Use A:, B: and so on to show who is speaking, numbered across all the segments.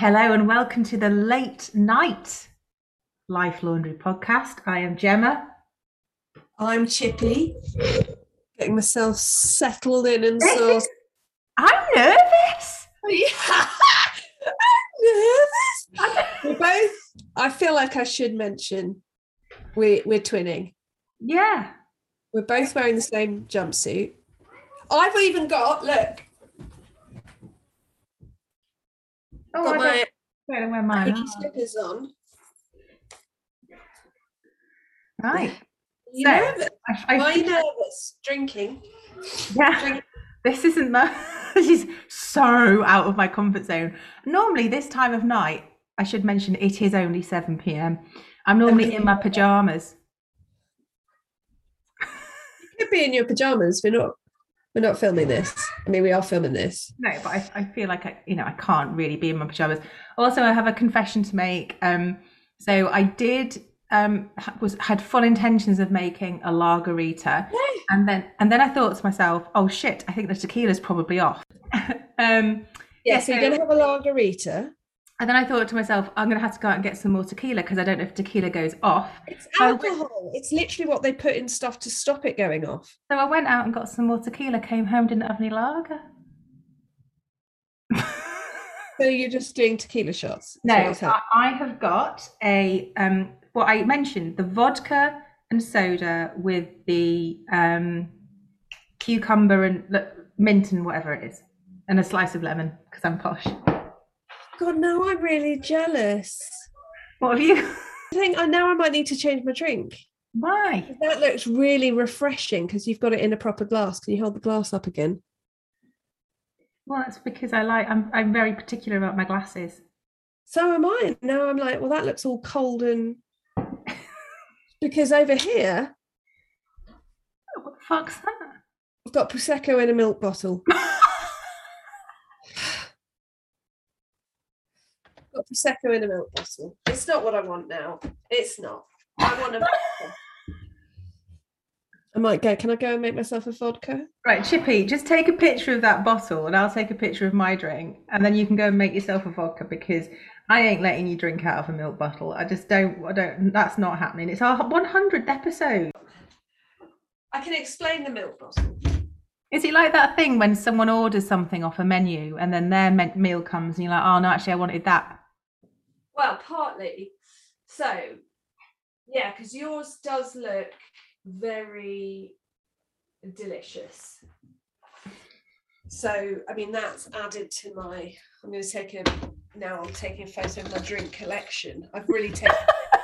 A: Hello and welcome to the late night Life Laundry podcast. I am Gemma.
B: I'm Chippy, getting myself settled in and so.
A: I'm nervous.
B: Yeah. I'm nervous. We're both. I feel like I should mention we we're twinning.
A: Yeah.
B: We're both wearing the same jumpsuit. I've even got look.
A: Oh,
B: got my
A: where mine
B: slippers ah. on.
A: Right.
B: You
A: So,
B: nervous?
A: I,
B: Why
A: I,
B: are you nervous? Drinking.
A: yeah. This isn't the. this is so out of my comfort zone. Normally, this time of night, I should mention it is only 7 p.m. I'm normally in my pajamas.
B: You could be in your pajamas. We're not. We're not filming this. I mean, we are filming this.
A: No, but I, I feel like I, you know, I can't really be in my pajamas. Also, I have a confession to make. Um, so I did um was had full intentions of making a lagerita, and then and then I thought to myself, oh shit, I think the tequila's probably off. um,
B: Yeah, so you're gonna have a margarita.
A: And then I thought to myself, I'm gonna have to go out and get some more tequila because I don't know if tequila goes off.
B: It's
A: I went-
B: alcohol. It's literally what they put in stuff to stop it going off.
A: So I went out and got some more tequila. Came home, didn't have any lager.
B: So you're just doing tequila shots.
A: No, I, I have got a um what I mentioned the vodka and soda with the um cucumber and mint and whatever it is, and a slice of lemon because I'm posh.
B: God, now I'm really jealous.
A: What have you?
B: I think I now I might need to change my drink.
A: Why?
B: That looks really refreshing because you've got it in a proper glass. Can you hold the glass up again?
A: Well, that's because I like. I'm I'm very particular about my glasses.
B: So am I. Now I'm like, well, that looks all cold and because over here
A: What the fuck's that?
B: I've got prosecco in a milk bottle. got prosecco in a milk bottle. It's not what I want now. It's not. I want a. I might go. Can I go and make myself a vodka?
A: Right, Chippy, just take a picture of that bottle, and I'll take a picture of my drink, and then you can go and make yourself a vodka because I ain't letting you drink out of a milk bottle. I just don't. I don't. That's not happening. It's our 100th episode.
B: I can explain the milk bottle.
A: Is it like that thing when someone orders something off a menu and then their meal comes and you're like, oh no, actually I wanted that.
B: Well, partly. So, yeah, because yours does look very delicious. So, I mean, that's added to my. I'm going to take a. Now I'm taking a photo of my drink collection. I've really taken.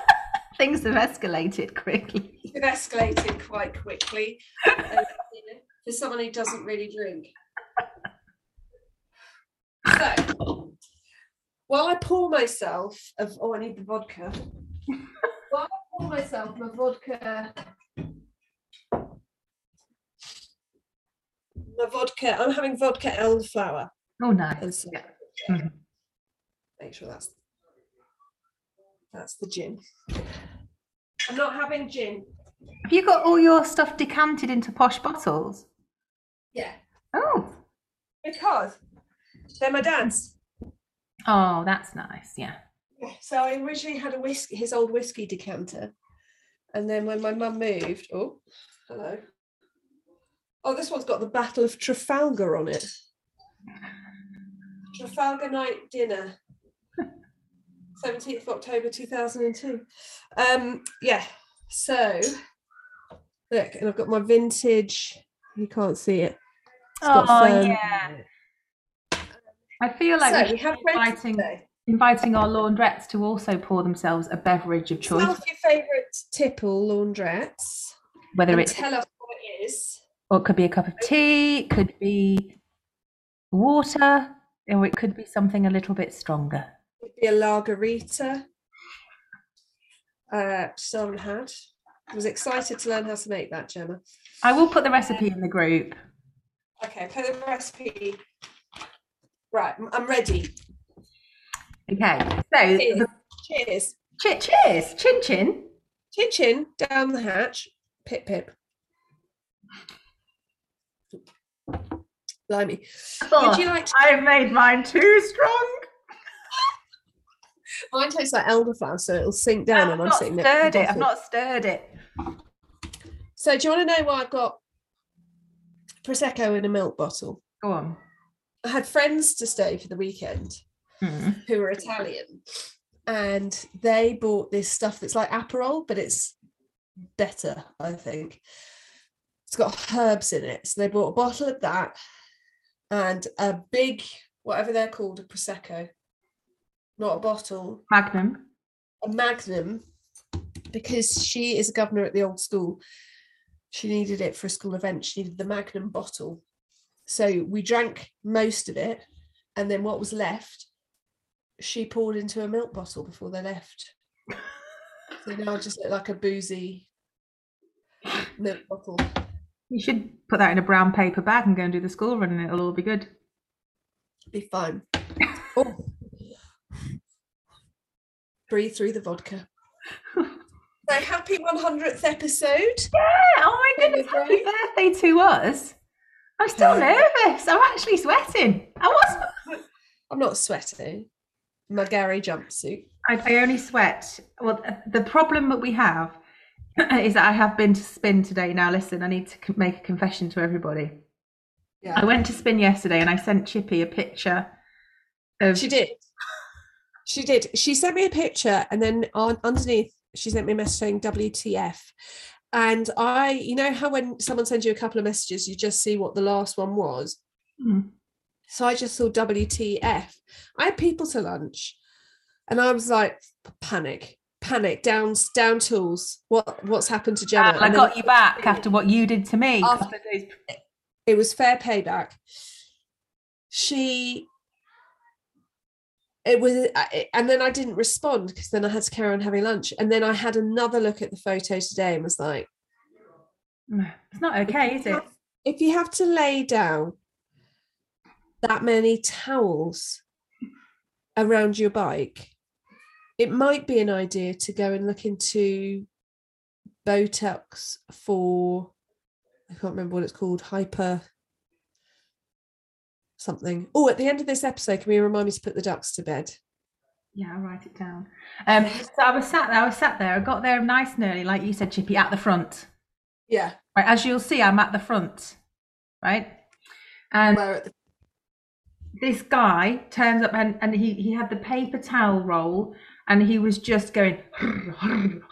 A: Things have escalated quickly.
B: It escalated quite quickly know, for someone who doesn't really drink. So, while I pour myself of oh, I need the vodka. while I pour myself my vodka, my vodka. I'm having vodka elderflower
A: Oh, nice.
B: some.
A: Yeah. Mhm.
B: Make sure that's that's the gin. I'm not having gin.
A: Have you got all your stuff decanted into posh bottles?
B: Yeah,
A: Oh.
B: because they're my dad's.
A: Oh, that's nice. Yeah.
B: So I originally had a whiskey, his old whiskey decanter, and then when my mum moved, oh, hello. Oh, this one's got the Battle of Trafalgar on it. Trafalgar Night Dinner, seventeenth of October two thousand and two. Um, yeah. So look, and I've got my vintage. You can't see it. It's got
A: Oh, yeah.
B: it.
A: I feel like
B: so
A: we
B: have
A: inviting, inviting our laundrettes to also pour themselves a beverage of choice,
B: Tell us your favourite tipple laundrettes.
A: whether it's
B: tell us what it is.
A: or it could be a cup of tea, it could be water, or it could be something a little bit stronger.
B: Would be a lagerita. Uh, Someone had. I was excited to learn how to make that, Gemma.
A: I will put the recipe in the group.
B: Okay, put the recipe. Right, I'm- ready.
A: Okay, so
B: Cheers. Cheers.
A: che- cheers, chin chin.
B: Chin chin down the hatch. Pip pip. Blimey. Would you like to
A: I've made mine too strong.
B: Mine tastes like elderflower, so it'll sink down.
A: I've
B: and I'm
A: not
B: sitting
A: stirred it. I've not stirred it.
B: So do you want to know why I've got prosecco in a milk bottle?
A: Go on.
B: I had friends to stay for the weekend
A: Hmm.
B: who were Italian, and they bought this stuff that's like Aperol, but it's better, I think. It's got herbs in it. So they bought a bottle of that and a big, whatever they're called, a prosecco, not a bottle,
A: Magnum.
B: a magnum, because she is a governor at the old school. She needed it for a school event. She needed the magnum bottle. So we drank most of it, and then what was left, she poured into a milk bottle before they left. So now I just look like a boozy milk bottle.
A: You should put that in a brown paper bag and go and do the school run, and it'll all be good.
B: Be fine. Oh. Breathe through the vodka. So happy 100th episode.
A: Yeah. Oh my goodness! Happy birthday to us. I'm still
B: Yeah.
A: nervous. I'm actually sweating. I was.
B: I'm not sweating. My Gary jumpsuit.
A: I, I only sweat. Well, the problem that we have is that I have been to spin today. Now, listen, I need to make a confession to everybody.
B: Yeah.
A: I went to spin yesterday and I sent Chippy a picture of.
B: She did. She did. She sent me a picture and then on underneath she sent me a message saying WTF. And I, you know how when someone sends you a couple of messages, you just see what the last one was.
A: Hmm.
B: So I just saw WTF. I had people to lunch and I was like, panic, panic, down, down tools. What what's happened to Gemma?
A: And I
B: And then
A: got you back after what you did to me.
B: After-
A: couple of days-
B: it was fair payback. She it was uh, and then I didn't respond because then I had to carry on having lunch. And then I had another look at the photo today and was like,
A: It's not okay, is it?
B: if you have to lay down that many towels around your bike, it might be an idea to go and look into Botox for I can't remember what it's called, hyper something. Oh, at the end of this episode, can we remind me to put the ducks to bed?
A: Yeah, I'll write it down. Um, so I was sat there. I was sat there. I got there nice and early, like you said, Chippy, at the front.
B: Yeah.
A: Right, as you'll see, I'm at the front, right? And
B: the
A: this guy turns up and, and he, he had the paper towel roll and he was just going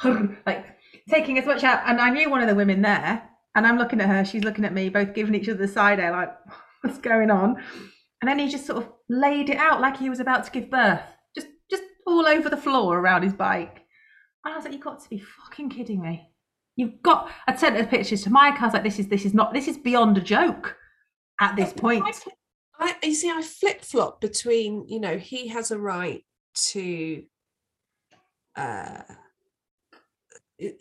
A: like taking as much out and I knew one of the women there and I'm looking at her she's looking at me both giving each other the side eye like what's going on. And then he just sort of laid it out like he was about to give birth just just all over the floor around his bike. And I was like you've got to be fucking kidding me. You've got I sent the pictures to Mike. I was like this is this is not this is beyond a joke at this point.
B: I you see, I flip flop between, you know, he has a right to uh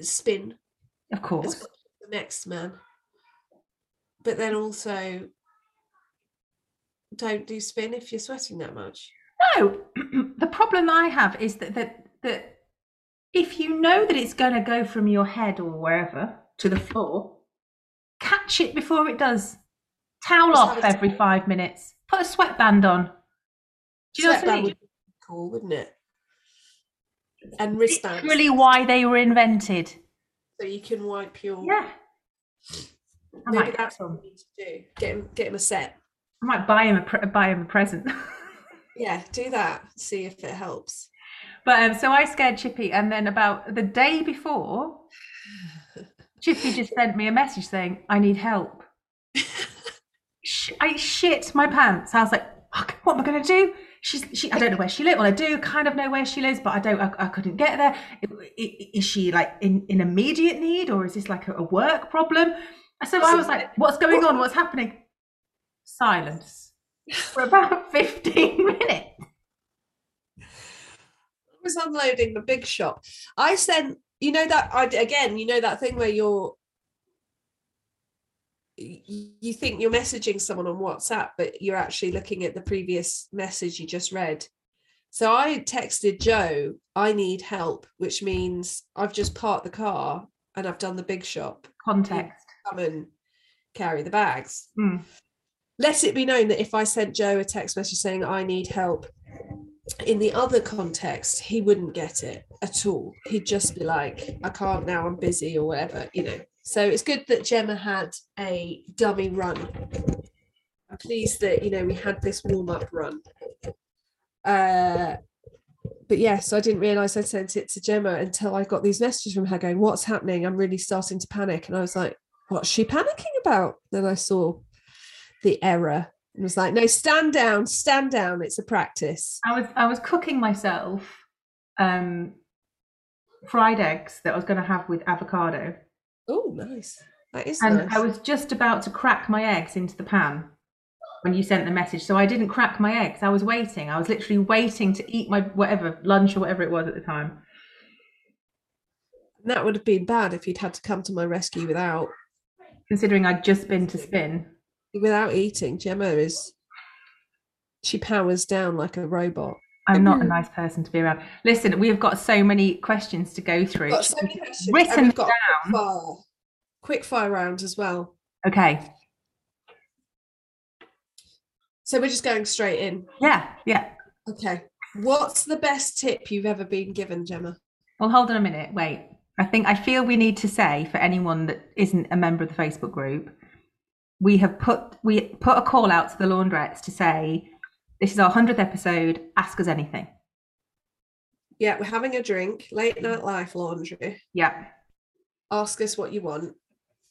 B: spin
A: of course.
B: the next man. But then also don't do spin if you're sweating that much.
A: No, the problem I have is that that that if you know that it's going to go from your head or wherever to the floor, catch it before it does. Towel
B: Just
A: off every five minutes. Put a sweatband on. Do you know what I
B: Sweatband
A: mean?
B: would be cool, wouldn't it? And wristbands.
A: Really, why they were invented?
B: so you can wipe your
A: Yeah, I
B: maybe that's what you need to do. Get him get him a set.
A: I might buy him a pre- buy him a present.
B: Yeah, do that. See if it helps.
A: But um, so I scared Chippy, and then about the day before, Chippy just sent me a message saying, "I need help." I shit my pants. I was like, "Fuck, "What am I going to do?" She's, she, I don't know where she lives. Well, I do kind of know where she lives, but I don't. I, I couldn't get there. Is she like in, in immediate need, or is this like a, a work problem? So I was like, "What's going on? What's happening?" Silence for about fifteen minutes.
B: I was unloading the big shop. I sent, you know that I again, you know that thing where you're you think you're messaging someone on WhatsApp, but you're actually looking at the previous message you just read. So I texted Joe, I need help, which means I've just parked the car and I've done the big shop.
A: Context.
B: Come and carry the bags.
A: Hmm.
B: Let it be known that if I sent Joe a text message saying I need help, in the other context, he wouldn't get it at all. He'd just be like, I can't now, I'm busy or whatever, you know. So it's good that Gemma had a dummy run. I'm pleased that, you know, we had this warm up run. Uh, but yes, I didn't realize I sent it to Gemma until I got these messages from her going, What's happening? I'm really starting to panic. And I was like, What's she panicking about? Then I saw the error and was like, No, stand down, stand down. It's a practice.
A: I was I was cooking myself um fried eggs that I was going to have with avocado.
B: Oh, nice. That is
A: And
B: nice.
A: I was just about to crack my eggs into the pan when you sent the message. So I didn't crack my eggs. I was waiting. I was literally waiting to eat my whatever lunch or whatever it was at the time.
B: that would have been bad if you'd had to come to my rescue without
A: Considering I'd just been to spin.
B: Without eating. Gemma is she powers down like a robot.
A: I'm not a mm. nice person to be around. Listen, we have got so many questions to go through.
B: Got so many questions,
A: Written
B: we've got
A: down.
B: quick fire, quick fire round as well.
A: Okay.
B: So we're just going straight in.
A: Yeah, yeah.
B: Okay. What's the best tip you've ever been given, Gemma?
A: Well, hold on a minute. Wait. I think I feel we need to say for anyone that isn't a member of the Facebook group, we have put we put a call out to the laundrettes to say this is our hundredth episode. Ask us anything.
B: Yeah, we're having a drink, late night life laundry.
A: Yeah,
B: Ask us what you want.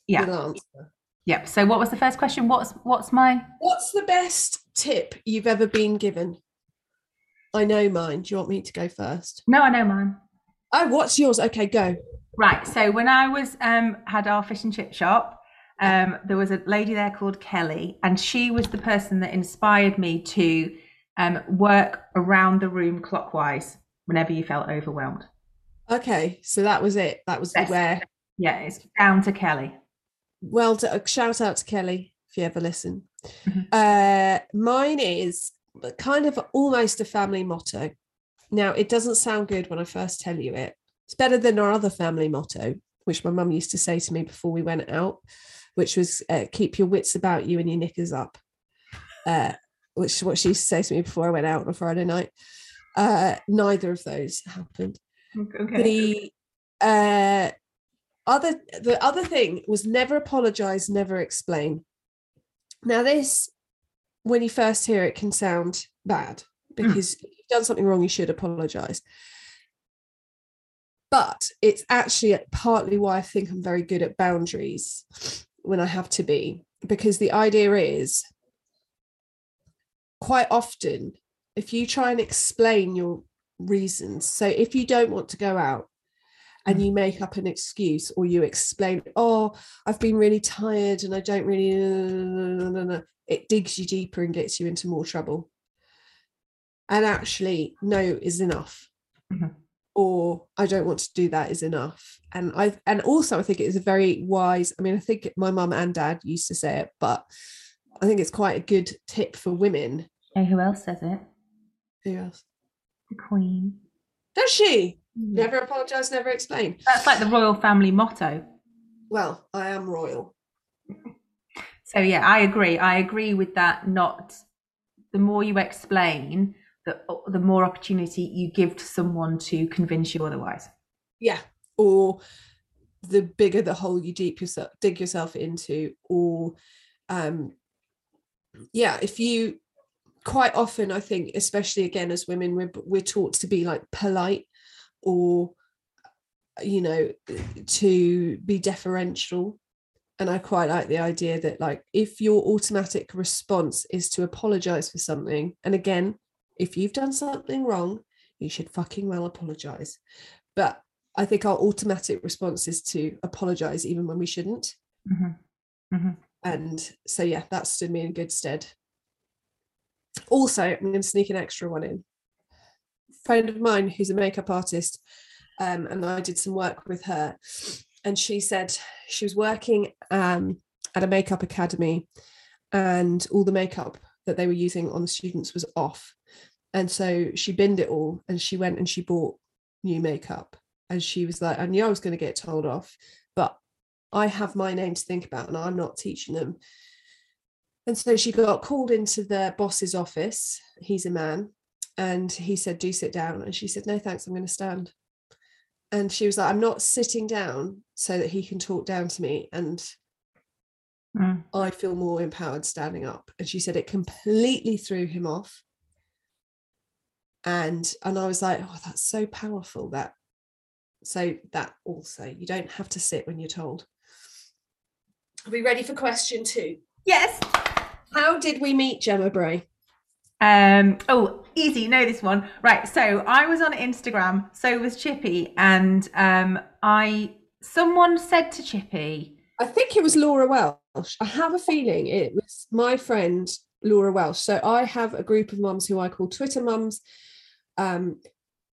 A: yeah,
B: We'll answer.
A: yeah. So, what was the first question? What's what's my?
B: What's the best tip you've ever been given? I know mine. Do you want me to go first?
A: No, I know mine.
B: Oh, what's yours? Okay, go.
A: Right. So when I was um had our fish and chip shop, um there was a lady there called Kelly, and she was the person that inspired me to um work around the room clockwise whenever you felt overwhelmed.
B: Okay, so that was it. That was
A: Yes.
B: where.
A: Yeah, it's down to Kelly.
B: Well, to, uh, shout out to Kelly if you ever listen.
A: Mhm.
B: Uh, mine is kind of almost a family motto. Now, it doesn't sound good when I first tell you it. It's better than our other family motto, which my mum used to say to me before we went out, which was uh, keep your wits about you and your knickers up. Uh, which is what she used to say to me before I went out on a Friday night. Uh, neither of those happened
A: Okay.
B: the uh other the other thing was never apologize never explain now this when you first hear it can sound bad because if you've done something wrong you should apologize but it's actually partly why i think i'm very good at boundaries when i have to be because the idea is quite often if you try and explain your reasons so if you don't want to go out and you make up an excuse or you explain oh i've been really tired and i don't really no, no, no," it digs you deeper and gets you into more trouble. And actually no is enough.
A: Mhm.
B: Or i don't want to do that is enough and i and also i think it is a very wise i mean i think my mum and dad used to say it but i think it's quite a good tip for women
A: Hey, who else says it?
B: who else
A: The Queen.
B: does she hmm. never apologize never explain
A: That's like the royal family motto.
B: well i am royal
A: So yeah, I agree. I agree with that. Not the more you explain, the the more opportunity you give to someone to convince you otherwise.
B: yeah or the bigger the hole you deep yourself dig yourself into or um yeah if you quite often i think especially again as women we're, we're taught to be like polite or you know to be deferential and i quite like the idea that like if your automatic response is to apologize for something and again if you've done something wrong you should fucking well apologize but I think our automatic response is to apologize even when we shouldn't.
A: Mhm. Mhm.
B: And so, yeah, that stood me in good stead. Also, I'm going to sneak an extra one in. A friend of mine who's a makeup artist, um, and I did some work with her. And she said she was working um, at a makeup academy, and all the makeup that they were using on the students was off. And so she binned it all and she went and she bought new makeup. And she was like, I knew I was going to get told off, but I have my name to think about and I'm not teaching them. And so she got called into the boss's office. He's a man. and he said, Do sit down. And she said, No, thanks, I'm going to stand. And she was like, I'm not sitting down so that he can talk down to me. And
A: Mm.
B: I feel more empowered standing up. And she said it completely threw him off. And and I was like, oh, that's so powerful. That so that also you don't have to sit when you're told. Are we ready for question two?
A: Yes.
B: How did we meet Gemma Bray?
A: Um. Oh, easy. You know this one, right? So I was on Instagram. So was Chippy, and um, I someone said to Chippy,
B: I think it was Laura Welsh. I have a feeling it was my friend Laura Welsh. So I have a group of mums who I call Twitter mums. Um,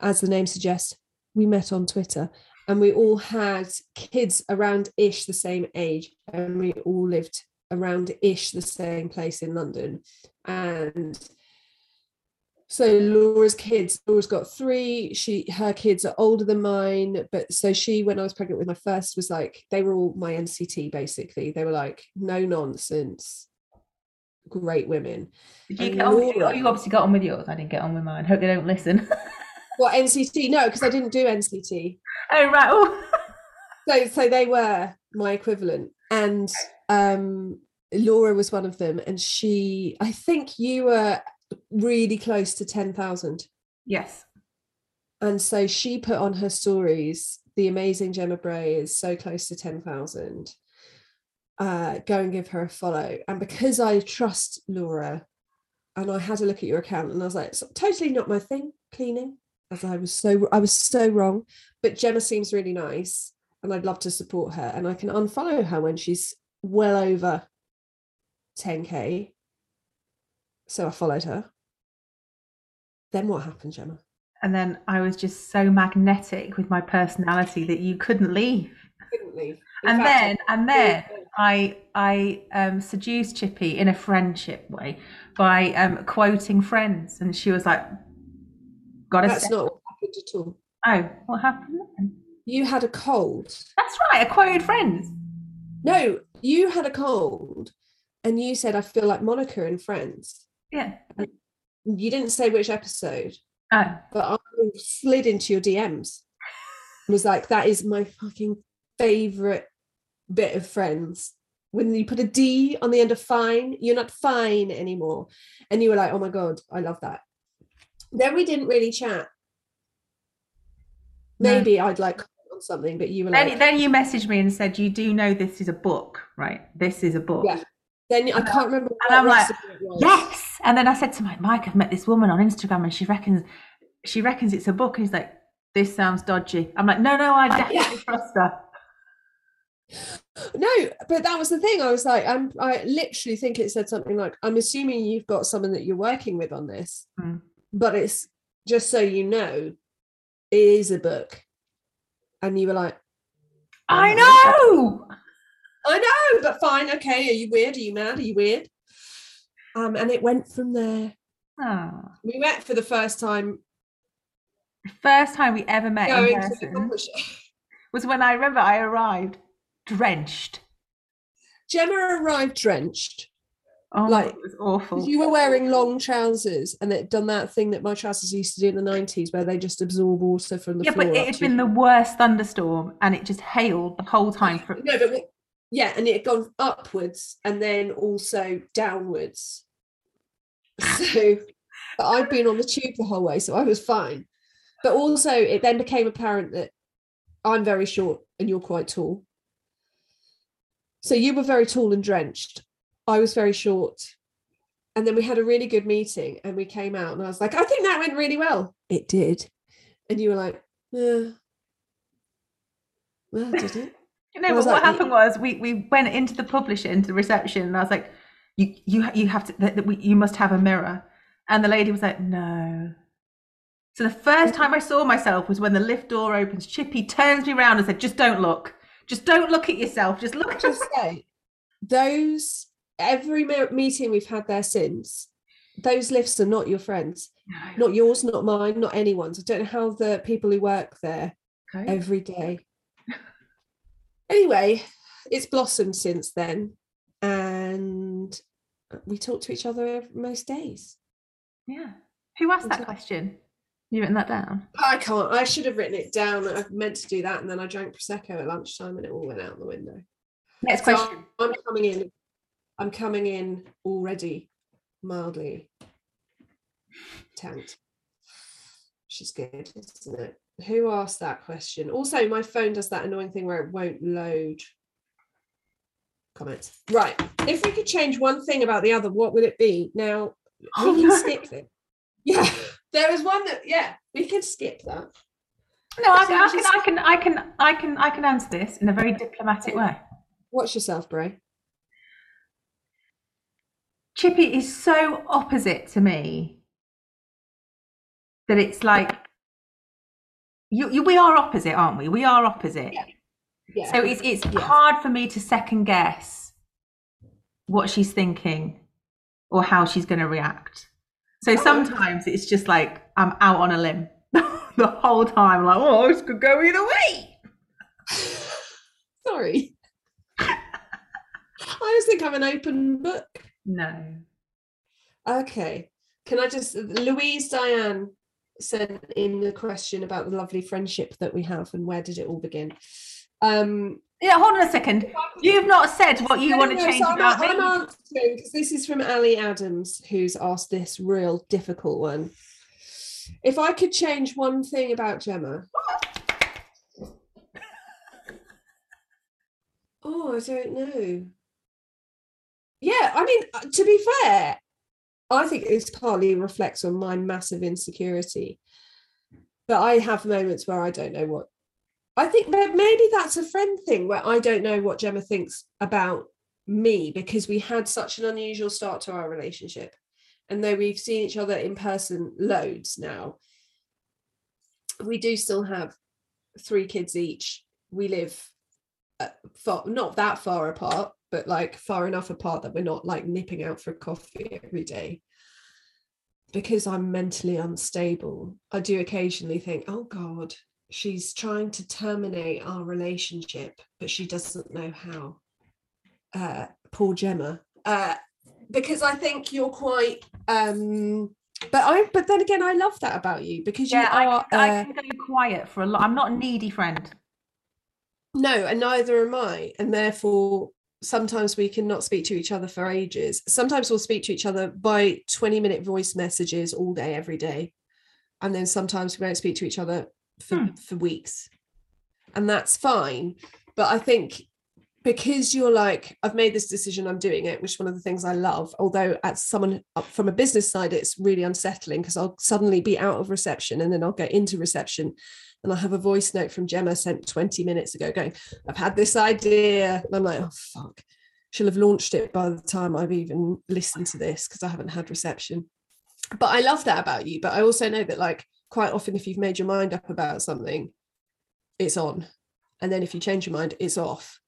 B: as the name suggests, we met on Twitter and we all had kids around ish the same age and we all lived around ish the same place in London. And so Laura's kids, Laura's got three. She her kids are older than mine, but so she, when I was pregnant with my first, was like they were all my NCT basically. They were like no nonsense, great women.
A: "Did you
B: And
A: get on? With, oh, you obviously got on with yours. I didn't get on with mine. Hope they don't listen.
B: What NCT? No, because I didn't do NCT.
A: oh right. Oh.
B: So so they were my equivalent, and um, Laura was one of them, and she. I think you were really close to ten thousand.
A: yes.
B: And so she put on her stories, the amazing Gemma Bray is so close to 10,000. Uh, go and give her a follow. And because I trust Laura, and I had a look at your account and I was like, "It's totally not my thing, cleaning. As I was so I was so wrong. But Gemma seems really nice and I'd love to support her. And I can unfollow her when she's well over 10k. So I followed her. Then what happened, Gemma?
A: And then I was just so magnetic with my personality that you couldn't leave.
B: couldn't leave. In
A: And
B: fact,
A: then, and then I I um, seduced Chippy in a friendship way by um, quoting Friends, and she was like, "Got to
B: that's not what happened at all.
A: oh, what happened?" Then?
B: You had a cold.
A: That's right, I quoted Friends.
B: No, you had a cold, and you said, "I feel like Monica in Friends."
A: Yeah.
B: You didn't say which episode,
A: Oh,
B: but I slid into your DMs. and Was like, "That is my fucking favorite bit of Friends." When you put a D on the end of fine, you're not fine anymore. And you were like, oh my God, I love that. Then we didn't really chat.
A: No.
B: Maybe I'd like on something, but you were
A: then,
B: like,
A: then you messaged me and said, "You do know this is a book, right? This is a book."
B: Yeah. then I can't remember what
A: I'm like,
B: recipe it was.
A: Yes. And then I said to Mike, Mike, I've met this woman on Instagram, and she reckons she reckons it's a book. And he's like, "This sounds dodgy." I'm like, "No, no, I definitely
B: Yeah.
A: trust her."
B: No, but that was the thing. I was like, I'm I literally think it said something like, I'm assuming you've got someone that you're working with on this,
A: Hmm.
B: but it's just so you know, it is a book. And you were like,
A: I
B: Uh-huh.
A: know.
B: I know, but fine, okay. Are you weird? Are you mad? Are you weird? Um, and it went from there.
A: Oh.
B: We met for the first time
A: The first time we ever met in
B: going to the
A: person was when I remember I arrived drenched.
B: Gemma arrived drenched.
A: Oh,
B: Like,
A: it was awful.
B: You were wearing long trousers and it done that thing that my trousers used to do in the 90s where they just absorb water from the
A: yeah,
B: floor.
A: but it had been the worst thunderstorm, and it just hailed the whole time. From
B: No, but we- yeah, and it had gone upwards and then also downwards. So but I'd been on the tube the whole way, so I was fine. But also, it then became apparent that I'm very short and you're quite tall. So you were very tall and drenched. I was very short. And then we had a really good meeting and we came out and I was like, I think that went really well. It did. And you were like, yeah. Well, did it?
A: You know, but what
B: like,
A: happened was we we went into the publisher into the reception, and I was like, "You you you have to that, that we, you must have a mirror," and the lady was like, "No." So the first time I saw myself was when the lift door opens. Chippy turns me around and said, "Just don't look. Just don't look at yourself. Just look." At
B: just say those every meeting we've had there since those lifts are not your friends
A: No.
B: not yours not mine not anyone's i don't know how the people who work there
A: Okay.
B: every day anyway it's blossomed since then and we talk to each other most days
A: Yeah. Who asked that question? You written that down?
B: I can't. I should have written it down. I meant to do that, and then I drank prosecco at lunchtime, and it all went out the window.
A: Next
B: So
A: question.
B: I'm coming in. I'm coming in already mildly tanked. She's good, isn't it? Who asked that question? Also, my phone does that annoying thing where it won't load comments. Right. If we could change one thing about the other, what would it be? Now we can
A: no.
B: skip it. Yeah. There is one that yeah, we can skip that.
A: No, I, I, can, I can, I can, I can, I can answer this in a very diplomatic way.
B: Watch yourself, Bray.
A: Chippy is so opposite to me that it's like you, you we are opposite, aren't we? We are opposite.
B: Yeah. Yeah.
A: So it's it's
B: Yeah.
A: hard for me to second guess what she's thinking or how she's going to react. So
B: Oh.
A: sometimes it's just like I'm out on a limb the whole time, like oh, this could go either way.
B: Sorry. I always think I'm an open book.
A: No.
B: Okay. Can I just Louise Diane sent in the question about the lovely friendship that we have and where did it all begin? Um
A: Yeah, hold on a second. You've not said what you
B: no,
A: want to
B: no,
A: change
B: so I'm,
A: about
B: I'm
A: me.
B: answering because this is from Ali Adams, who's asked this real difficult one. If I could change one thing about Gemma. Oh, I don't know. Yeah, I mean, uh, to be fair, I think this partly reflects on my massive insecurity. But I have moments where I don't know what. I think maybe that's a friend thing where I don't know what Gemma thinks about me because we had such an unusual start to our relationship. And though we've seen each other in person loads now, we do still have three kids each. We live uh, far, not that far apart, but like far enough apart that we're not like nipping out for coffee every day. Because I'm mentally unstable, I do occasionally think, oh God, she's trying to terminate our relationship, but she doesn't know how. Uh, poor Gemma. Uh, because I think you're quite um but I but then again I love that about you because you
A: Yeah, I,
B: are
A: I
B: uh,
A: can go quiet for a lot. I'm not a needy friend.
B: No, and neither am I. And therefore, sometimes we cannot speak to each other for ages. Sometimes we'll speak to each other by 20 minute voice messages all day, every day. And then sometimes we won't speak to each other for,
A: Hmm.
B: for weeks. And that's fine. But I think because you're like, I've made this decision, I'm doing it, which is one of the things I love. Although, as someone from a business side, it's really unsettling because I'll suddenly be out of reception and then I'll go into reception and I have a voice note from Gemma sent 20 minutes ago going, I've had this idea. And I'm like, oh, fuck. She'll have launched it by the time I've even listened to this because I haven't had reception. But I love that about you. But I also know that, like, quite often, if you've made your mind up about something, it's on. And then if you change your mind, it's off.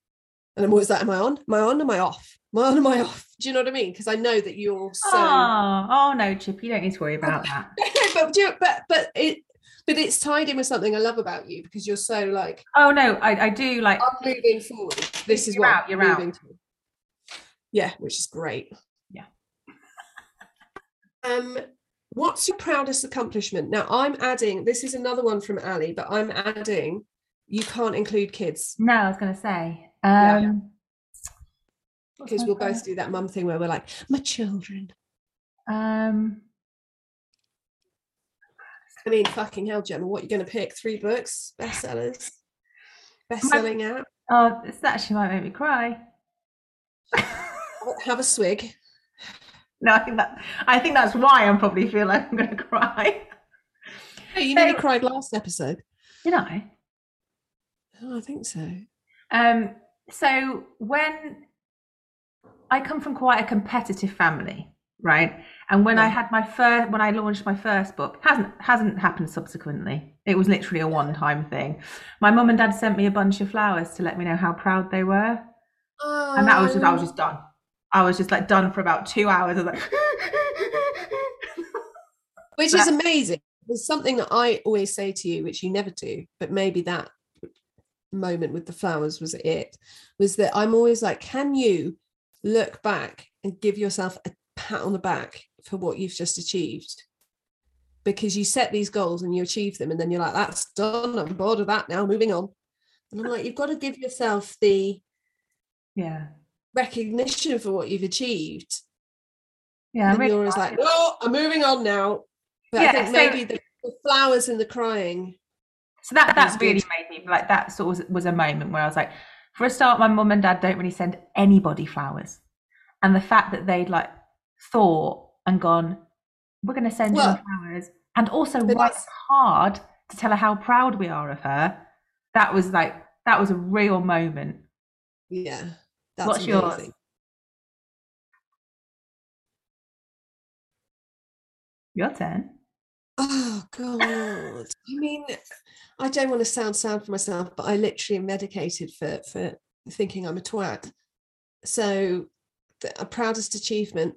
B: And I'm always like, am I on? Am I on? Am I off? Am I on? Am I off? Do you know what I mean? Because I know that you're so
A: Oh, oh no, Chip, you don't need to worry about that.
B: but do you, but but it but it's tied in with something I love about you because you're so like
A: Oh no, I, I do like
B: I'm moving forward. This is
A: You're
B: what
A: out, you're
B: I'm
A: out.
B: moving to. Yeah, which is great.
A: Yeah.
B: Um, what's your proudest accomplishment? Now I'm adding. This is another one from Ali, but I'm adding. You can't include kids
A: no, I was gonna say. Um what's
B: because we'll both do that mum thing where we're like, my children.
A: um
B: I mean, fucking hell, Gemma, what are you going to pick? Three books, bestsellers, best-selling app.
A: oh this actually might make me cry.
B: Have a swig.
A: No, I think that I think that's why I'm probably feel like I'm gonna cry.
B: Oh, you nearly cried last episode.
A: Did I?
B: Oh, I think so.
A: Um, so when I come from quite a competitive family, right? And when I had my first, when I launched my first book, hasn't hasn't happened subsequently. It was literally a one-time thing. My mum and dad sent me a bunch of flowers to let me know how proud they were, and that was just I was just done. I was just like done for about two hours. I was like,
B: which is amazing. There's something that I always say to you, which you never do, but maybe that moment with the flowers was it. Was that I'm always like, can you look back and give yourself a pat on the back for what you've just achieved? because you set these goals and you achieve them and then you're like that's done i'm bored of that now moving on and i'm like you've got to give yourself the
A: yeah
B: recognition for what you've achieved
A: yeah
B: and
A: really
B: you're always like no i'm moving on now but
A: Yeah,
B: i think
A: so-
B: maybe the, the flowers and the crying
A: So that
B: That
A: really
B: good.
A: made me like that sort of was, was a moment where I was like, for a start, my mum and dad don't really send anybody flowers, and the fact that they'd like thought and gone, we're going to send
B: Well,
A: her flowers, and also write hard to tell her how proud we are of her. That was like that was a real moment.
B: yeah that's
A: What's
B: amazing.
A: yours? Your turn.
B: Oh God! I mean, I don't want to sound sad for myself, but I literally am medicated for for thinking I'm a twat. So, the a proudest achievement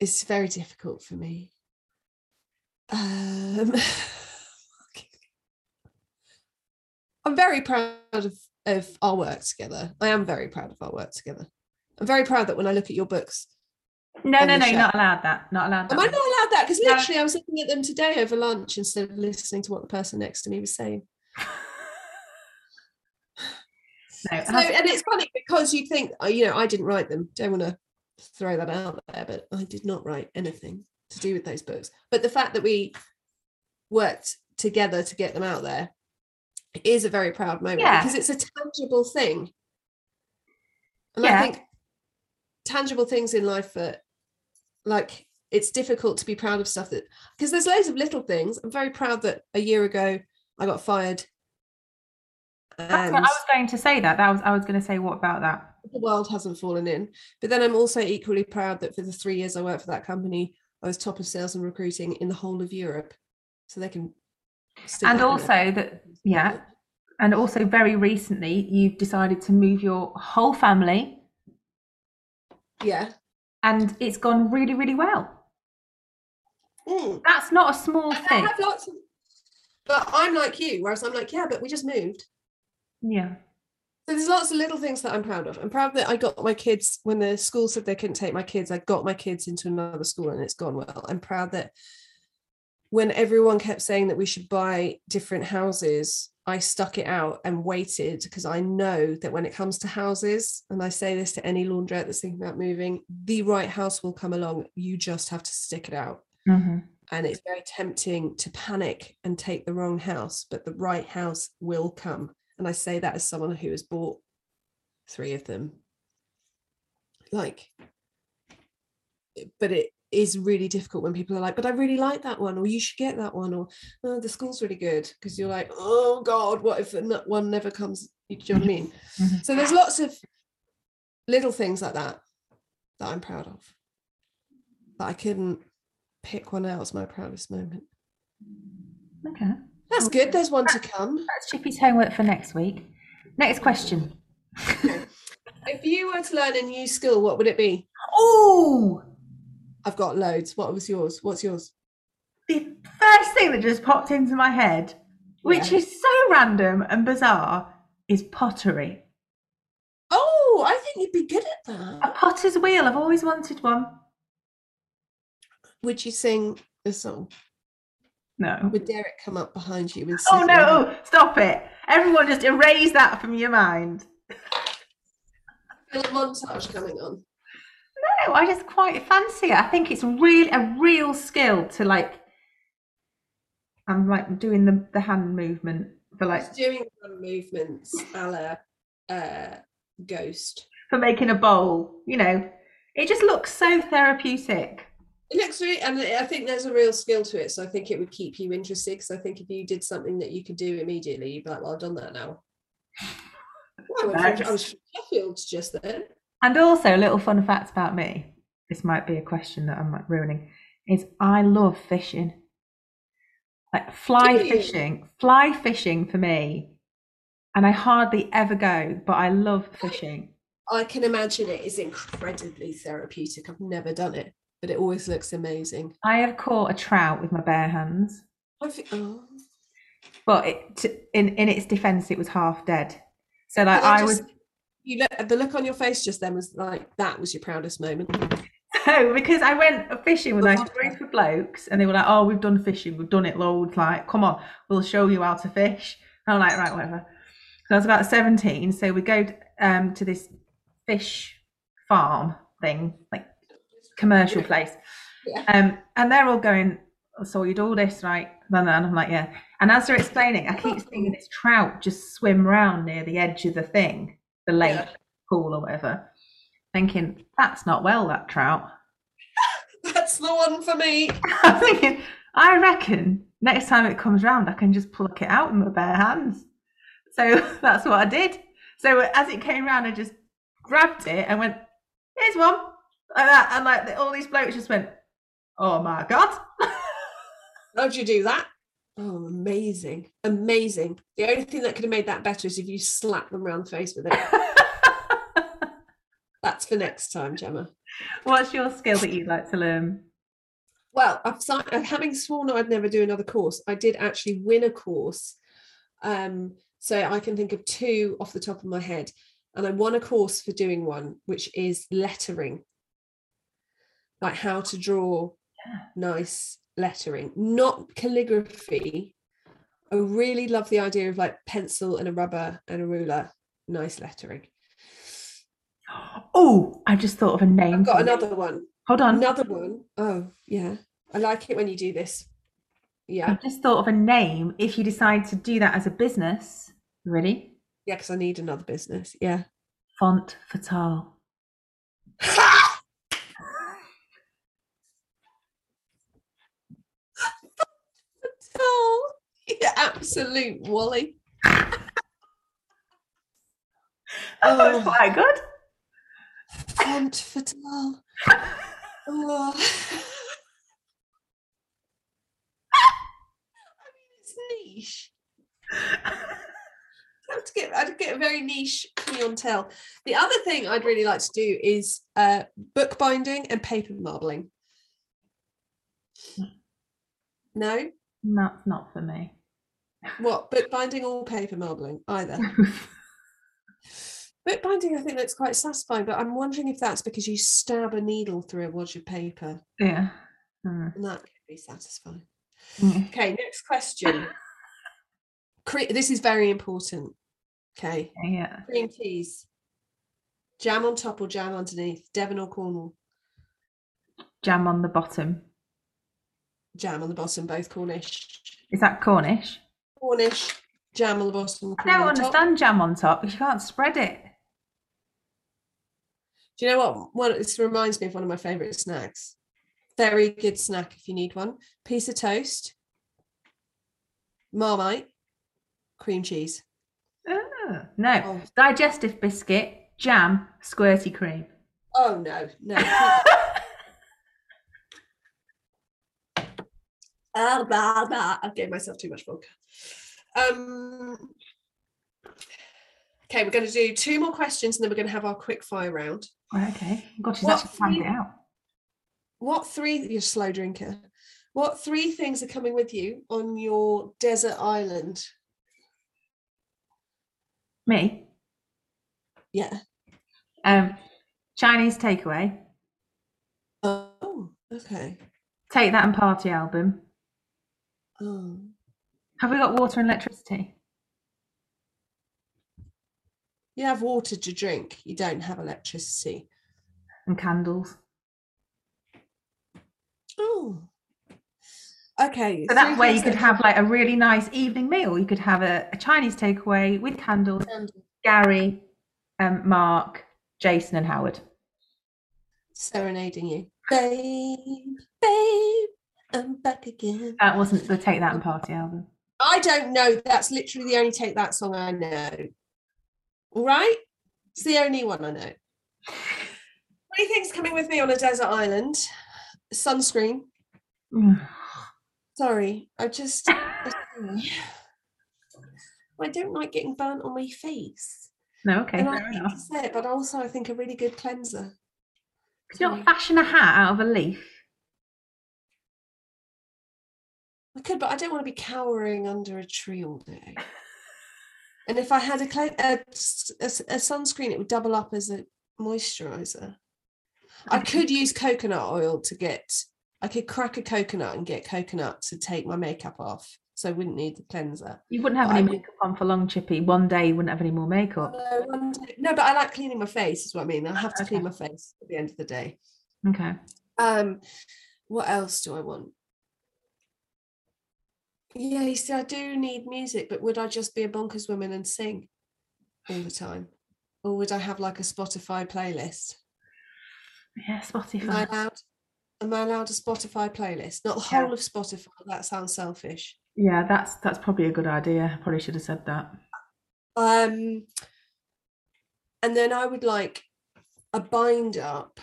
B: is very difficult for me. Um, I'm very proud of of our work together. I am very proud of our work together. I'm very proud that when I look at your books,
A: No, no, no,
B: show.
A: not allowed that. Not allowed that.
B: Am I not allowed that? Because
A: No.
B: literally, I was looking at them today over lunch instead of listening to what the person next to me was saying.
A: No,
B: So, and it's funny because you think, oh, you know, I didn't write them. Don't want to throw that out there, but I did not write anything to do with those books. But the fact that we worked together to get them out there is a very proud moment
A: Yeah.
B: because it's a tangible thing. And I think tangible things in life that, like, it's difficult to be proud of stuff that because there's loads of little things. I'm very proud that a year ago I got fired. And
A: I was going to say that. That was I was going to say what about that?
B: the world hasn't fallen in. But then I'm also equally proud that for the three years I worked for that company, I was top of sales and recruiting in the whole of Europe. So they can
A: And also that yeah, and also very recently you've decided to move your whole family
B: Yeah.
A: and it's gone really really well.
B: Mm.
A: That's not a small
B: And I
A: thing.
B: have lots of but I'm like you, whereas I'm like, yeah, but we just moved.
A: Yeah.
B: So there's lots of little things that I'm proud of. I'm proud that I got my kids when the school said they couldn't take my kids, I got my kids into another school and it's gone well. I'm proud that when everyone kept saying that we should buy different houses, I stuck it out and waited because I know that when it comes to houses, and I say this to any laundrette that's thinking about moving, the right house will come along. You just have to stick it out.
A: Hmm
B: and it's very tempting to panic and take the wrong house but the right house will come. And i say that as someone who has bought three of them. Like but it is really difficult when people are like but i really like that one or you should get that one or oh, the school's really good because you're like oh god what if the one never comes do you know what i mean
A: Mhm.
B: so there's lots of little things like that that i'm proud of but i couldn't pick one out as my proudest moment
A: Okay.
B: that's good there's one to come
A: That's Chippy's homework for next week. Next question.
B: if you were to learn a new skill what would it be
A: Oh,
B: i've got loads what was yours what's yours
A: the first thing that just popped into my head, which
B: Yeah.
A: is so random and bizarre, is pottery.
B: oh i think you'd be good at that.
A: A potter's wheel. I've always wanted one.
B: would you sing a song
A: No.
B: would derek come up behind you and sing?
A: Oh
B: sing
A: no! Stop it! Everyone, just erase that from your mind.
B: a little montage coming on
A: No, I just quite fancy it. I think it's really a real skill to like. I'm like doing the the hand movement for like
B: Just doing some movements a la uh, ghost
A: for making a bowl. You know, it just looks so therapeutic.
B: It looks really, and I think there's a real skill to it. So I think it would keep you interested. Because I think if you did something that you could do immediately, you'd be like, "Well, I've done that now." Well, I, went from- I was from Sheffield just then.
A: And also, a little fun fact about me. This might be a question that I'm like ruining. Is I love fishing. Like fly fishing, fly fishing for me, and I hardly ever go, but I love fishing.
B: I can imagine it is incredibly therapeutic. I've never done it, but it always looks amazing.
A: I have caught a trout with my bare hands,
B: I think, oh,
A: but it, in in its defence, it was half dead. So like
B: I
A: I was,
B: just- you look, the look on your face just then was like that was your proudest moment.
A: So because I went fishing with like a group of blokes and they were like, Oh, we've done fishing, we've done it loads, like, come on, we'll show you how to fish. And I'm like, right, whatever. So I was about 17. So we go um, to this fish farm thing, like commercial place.
B: Yeah.
A: Um, and they're all going, so you do all this, right? And then I'm like, yeah. And as they're explaining, I keep seeing this trout just swim round near the edge of the thing, the lake,
B: Yeah.
A: pool or whatever, thinking, that's not well, that trout.
B: That's the one for me.
A: I'm thinking, I reckon next time it comes round, I can just pluck it out with my bare hands. So that's what I did. So as it came round, I just grabbed it and went, here's one. Like that. And like all these blokes just went, oh my God.
B: How'd you do that? Oh, amazing. Amazing. The only thing that could have made that better is if you slapped them around the face with it. That's for next time, Gemma.
A: What's your skill that you'd like to learn?
B: Well, I've uh, having sworn I'd never do another course, I did actually win a course. Um, so I can think of two off the top of my head. And I won a course for doing one, which is lettering. Like how to draw
A: Yeah.
B: nice lettering, not calligraphy. I really love the idea of like pencil and a rubber and a ruler, nice lettering.
A: Oh, I just thought of a name.
B: I've got another one.
A: Hold on.
B: Another one. Oh, yeah. I like it when you do this. Yeah.
A: I've just thought of a name if you decide to do that as a business. Ready?
B: Yeah, because I need another business. Yeah.
A: Font Fatale.
B: oh, you absolute Wally.
A: That was
B: Oh.
A: quite good.
B: Font fatale. Oh. I mean, it's niche. I'd get, I'd get a very niche clientele. The other thing I'd really like to do is uh, bookbinding and paper marbling. No?
A: That's not for me.
B: What? Bookbinding or paper marbling? Either. Bookbinding, I think that's quite satisfying, but I'm wondering if that's because you stab a needle through a wad of paper,
A: yeah. Mm.
B: and that could be satisfying.
A: Mm.
B: Okay, next question. Cre- this is very important. Okay,
A: Yeah.
B: cream cheese, jam on top or jam underneath, Devon or Cornwall,
A: Jam on the bottom.
B: jam on the bottom, both Cornish.
A: Is that Cornish?
B: Cornish, jam on the bottom.
A: I don't
B: on the top.
A: jam on top because you can't spread it.
B: Do you know what? One, this reminds me of one of my favourite snacks. Very good snack if you need one. Piece of toast, Marmite, cream cheese.
A: Oh, no.
B: Oh,
A: Digestive biscuit, jam, squirty cream.
B: oh no, no. Ah, blah, blah. I gave myself too much vodka. Um, okay, we're going to do two more questions and then we're going to have our quick fire round.
A: okay.
B: What
A: planned
B: three-
A: it out.
B: What three, you're a slow drinker, what three things are coming with you on your desert island?
A: Me?
B: Yeah.
A: Um, Chinese takeaway.
B: Oh, okay.
A: Take that and party album.
B: Oh.
A: Have we got water and electricity?
B: You have water to drink, you don't have electricity.
A: And candles.
B: Oh. Okay.
A: So that way you could have like a really nice evening meal. You could have a, a Chinese takeaway with candles. Gary, um, Mark, Jason, and Howard.
B: serenading you. Babe, babe, I'm back again.
A: That wasn't the Take That and Party album.
B: I don't know. That's literally the only take that song I know. All right? It's the only one I know. Three things coming with me on a desert island sunscreen. Sorry, I just. I don't like getting burnt on my face.
A: no, okay,
B: and
A: fair enough.
B: it, but also I think a really good cleanser.
A: Could you not fashion a hat out of a leaf?
B: I could, but I don't want to be cowering under a tree all day. And if I had a, a, a a sunscreen, it would double up as a moisturizer. I could use coconut oil to get. I could crack a coconut and get coconut to take my makeup off, so I wouldn't need the cleanser.
A: You wouldn't have
B: But I
A: any
B: would-
A: makeup on for long, Chippy. One day you wouldn't have any more makeup.
B: No, one day- no, but I like cleaning my face. Is what I mean. I have to clean my face at the end of the day.
A: Okay.
B: Um, what else do I want? Yeah, you see, I do need music, but would I just be a bonkers woman and sing all the time, or would I have like a Spotify playlist?
A: Yeah,
B: Am I
A: Spotify.
B: allowed? Am I allowed a Spotify playlist? Not the
A: Yeah.
B: whole of Spotify. That sounds selfish.
A: Yeah, that's that's probably a good idea. Probably should have said that.
B: Um, and then I would like a bind up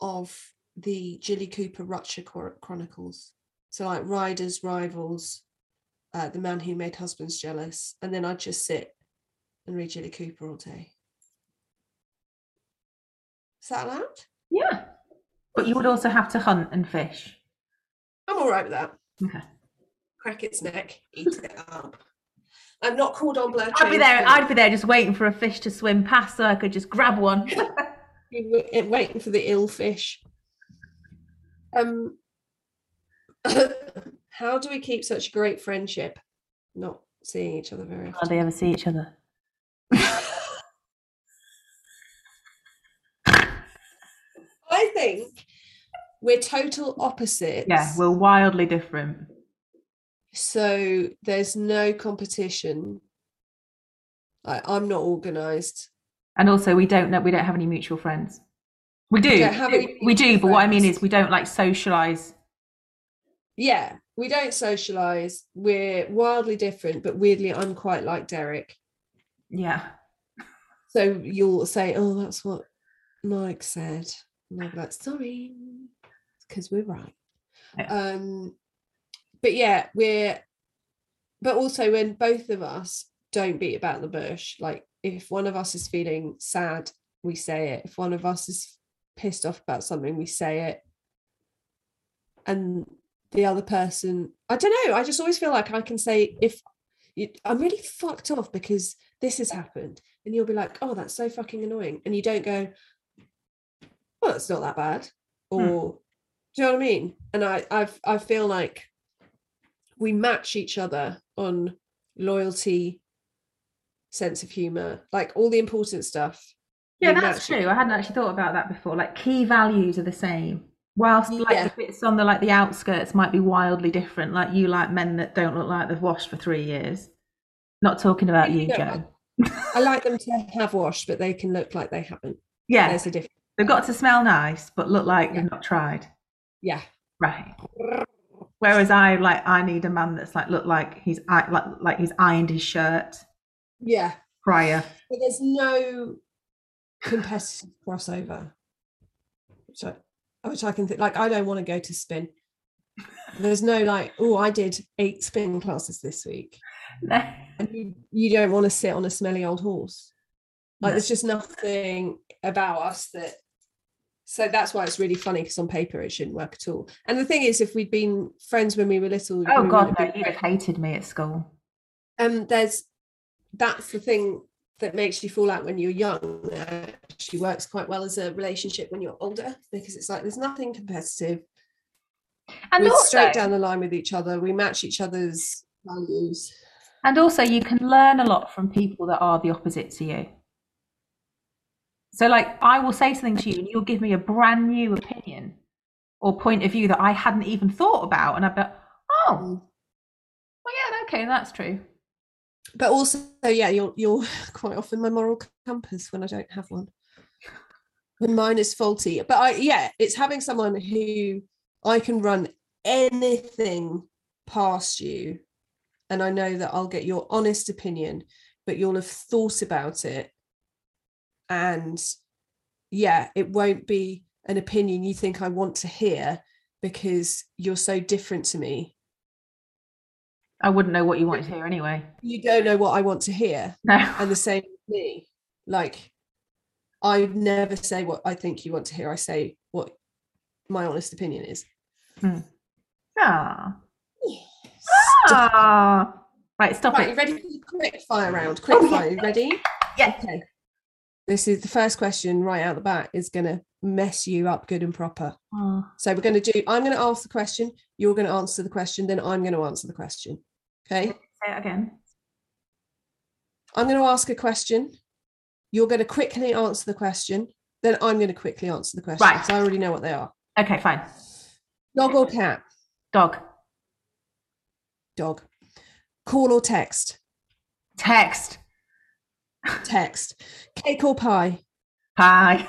B: of the Jilly Cooper Rutshire Chronicles. So like Riders, Rivals, uh, The Man Who Made Husbands Jealous, and then I'd just sit and read Jilly Cooper all day. Is that allowed?
A: Yeah. But you would also have to hunt and fish.
B: I'm all right with that.
A: Okay.
B: Crack its neck, eat it up. I'm not called on Blair.
A: I'd be there. I'd be there just waiting for a fish to swim past so I could just grab one.
B: waiting for the ill fish. Um, how do we keep such great friendship? Not seeing each other very often.
A: Hardly ever see each other.
B: I think we're total opposites.
A: Yeah, we're wildly different.
B: so there's no competition. I, I'm not organised.
A: And also, we don't know. We don't have any mutual friends. We do.
B: any
A: we do.
B: mutual
A: But what I mean is, we don't like socialize.
B: Yeah, we don't socialise. We're wildly different, but weirdly, I'm quite like Derek.
A: Yeah.
B: So you'll say, "Oh, that's what Mike said," and I'll be like, "Sorry, because we're right."
A: Yeah.
B: Um, but yeah, we're. But also, when both of us don't beat about the bush, like if one of us is feeling sad, we say it. If one of us is pissed off about something, we say it. And the other person, I don't know. I just always feel like I can say if you, I'm really fucked off because this has happened, and you'll be like, "Oh, that's so fucking annoying," and you don't go, "Well, it's not that bad," hmm. or do you know what I mean? And I, I, I feel like we match each other on loyalty, sense of humor, like all the important stuff.
A: Yeah, that's
B: match
A: true. I hadn't actually thought about that before. Like key values are the same, whilst like
B: Yeah.
A: the bits on the like the outskirts might be wildly different. Like you like men that don't look like they've washed for three years. Not talking about you, Joe.
B: I like them to have washed, but they can look like they haven't.
A: Yeah,
B: There's a difference.
A: they've got to smell nice, but look like
B: Yeah.
A: they've not tried.
B: Yeah.
A: Right. Whereas I like I need a man that's like look like he's like like he's ironed his shirt
B: Yeah.
A: prior.
B: But there's no competitive crossover. I, which I can think like I don't want to go to spin. There's no like, oh, I did eight spin classes this week.
A: No.
B: And you, you don't want to sit on a smelly old horse. Like
A: No.
B: there's just nothing about us that so that's why it's really funny because on paper it shouldn't work at all. And the thing is, if we'd been friends when we were little,
A: Oh
B: we
A: God, no! You'd have hated me at school.
B: um there's that's the thing that makes you fall out when you're young actually works quite well as a relationship when you're older because it's like there's nothing competitive
A: And
B: we're
A: also,
B: straight down the line with each other we match each other's values
A: and also, you can learn a lot from people that are the opposite to you. So, like, I will say something to you, and you'll give me a brand new opinion or point of view that I hadn't even thought about, and I'd be, like, oh,
B: Mm.
A: well, yeah, okay, that's true.
B: But also yeah you're you're quite often my moral compass when i don't have one. When mine is faulty. But i yeah it's having someone who i can run anything past you and i know that i'll get your honest opinion but you'll have thought about it. And yeah it won't be an opinion you think i want to hear because you're so different to me
A: I wouldn't know what you wanted to hear anyway.
B: you don't know what i want to hear
A: No.
B: and the same with me like i never say what i think you want to hear i say what my honest opinion is
A: Ah.
B: Stop.
A: Ah. Right, stop
B: right
A: it.
B: you ready for the quick fire round quick fire you ready
A: Yeah.
B: okay This is the first question right out the bat is going to mess you up good and proper.
A: Oh,
B: So we're going to do, I'm going to ask the question, you're going to answer the question, then I'm going to answer the question. Okay.
A: say it again.
B: I'm going to ask a question. You're going to quickly answer the question. Then I'm going to quickly answer the question.
A: Right.
B: So I already know what they are.
A: Okay, fine.
B: Dog or cat?
A: Dog.
B: Dog. Call or text?
A: Text.
B: Text. Cake or pie?
A: Pie.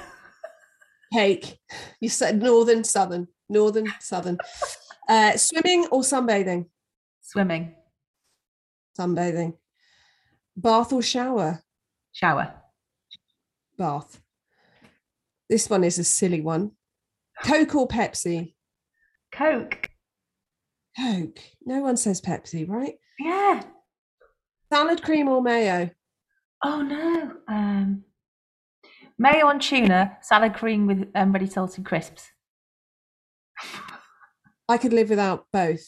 B: Cake. You said northern, southern. Northern, southern. Uh, swimming or sunbathing?
A: Swimming.
B: Sunbathing. Bath or shower?
A: Shower.
B: Bath. This one is a silly one. Coke or Pepsi?
A: Coke.
B: Coke. No one says Pepsi, right?
A: Yeah.
B: Salad cream or mayo?
A: Oh no. Um, mayo on tuna, salad cream with um, ready salted crisps.
B: I could live without both.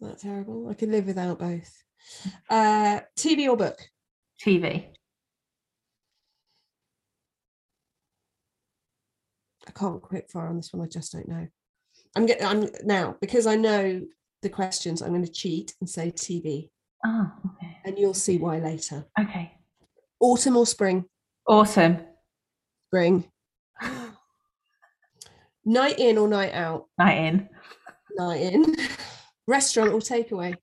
B: Is that terrible? I could live without both. Uh, TV or book?
A: TV.
B: I can't quick fire on this one. I just don't know. I'm getting. I'm now because I know the questions. I'm going to cheat and say TV,
A: Oh, okay.
B: and you'll see why later.
A: Okay.
B: Autumn or spring?
A: Autumn.
B: Spring. night in or night out?
A: Night in.
B: Night in. Restaurant or takeaway?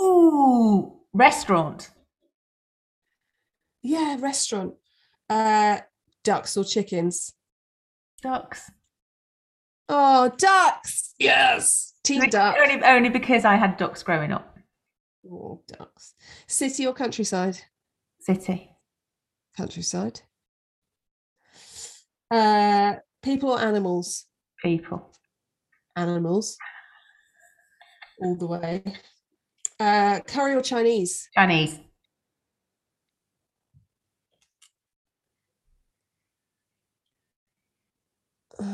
A: Ooh, restaurant.
B: Yeah, restaurant. Uh, ducks or chickens?
A: Ducks.
B: Oh, ducks! Yes, team duck.
A: Only, only because I had ducks growing up.
B: Oh, ducks. City or countryside?
A: City.
B: Countryside. Uh, people or animals?
A: People.
B: Animals. All the way. Uh, curry or Chinese?
A: Chinese.
B: Uh,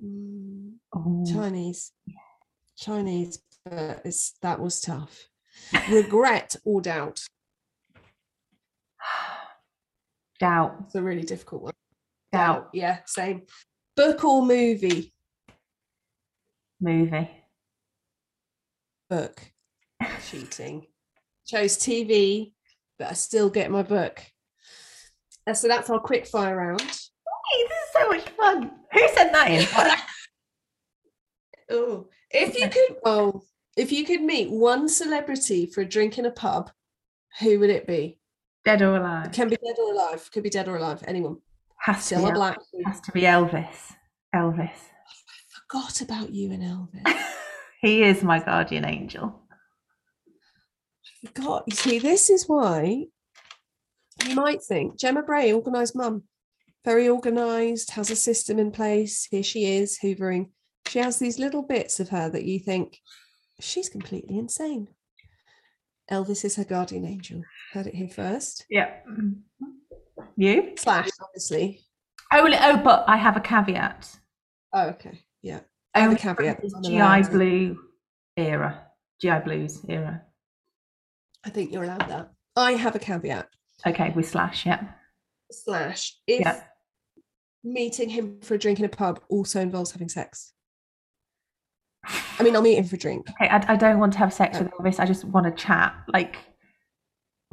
B: mm,
A: Ooh.
B: Chinese. Chinese, but it's that was tough. Regret or doubt?
A: Doubt.
B: It's a really difficult one.
A: Doubt.
B: Yeah, same. Book or movie?
A: Movie.
B: Book. Cheating. Chose TV, but I still get my book. So that's our quick fire round.
A: Hey, this is so much fun. Who sent that in?
B: Oh, if you could, oh, if you could meet one celebrity for a drink in a pub, who would it be?
A: Dead or alive?
B: Can be dead or alive. Could be dead or alive. Anyone.
A: Has to, be
B: Black.
A: has to be Elvis. Elvis.
B: Oh, I forgot about you and Elvis.
A: he is my guardian angel.
B: Forgot. You see, this is why you might think Gemma Bray, organised mum, very organised, has a system in place. Here she is, hoovering. She has these little bits of her that you think she's completely insane. Elvis is her guardian angel. Heard it here first.
A: Yeah. You?
B: Slash, obviously.
A: Oh, oh, but I have a caveat.
B: Oh, okay. Yeah. I have a
A: Only
B: caveat.
A: GI Blue era. GI Blues era.
B: I think you're allowed that. I have a caveat.
A: Okay, with Slash, yeah.
B: Slash, if
A: Yeah.
B: meeting him for a drink in a pub also involves having sex. I mean, I'll meet him for a drink.
A: Okay, I, I don't want to have sex with Elvis. I just want to chat. Like,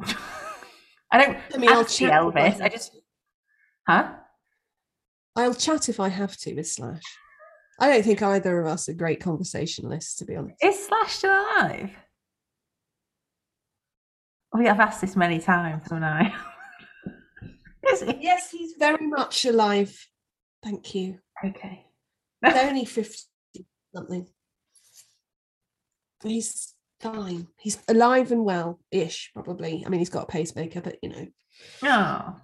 A: I don't.
B: I mean, I'll chat
A: Elvis. I just, huh?
B: I'll chat if I have to with Slash. I don't think either of us are great conversationalists, to be honest.
A: Is Slash still alive? Mean, I've asked this many times, haven't I?
B: Yes, he's very much alive. Thank you.
A: Okay.
B: He's only 50 something. He's fine. He's alive and well ish, probably. I mean, he's got a pacemaker, but you know.
A: Oh.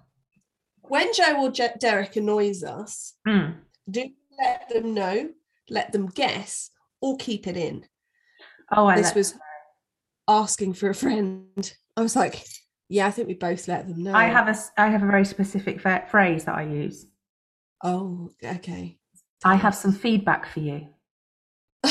B: When Joe or Je- Derek annoys us,
A: Mm.
B: do let them know, let them guess, or keep it in.
A: Oh, I
B: this was asking for a friend. I was like, yeah, I think we both let them know.
A: I have a I have a very specific phrase that I use.
B: Oh, okay.
A: I have some feedback for you.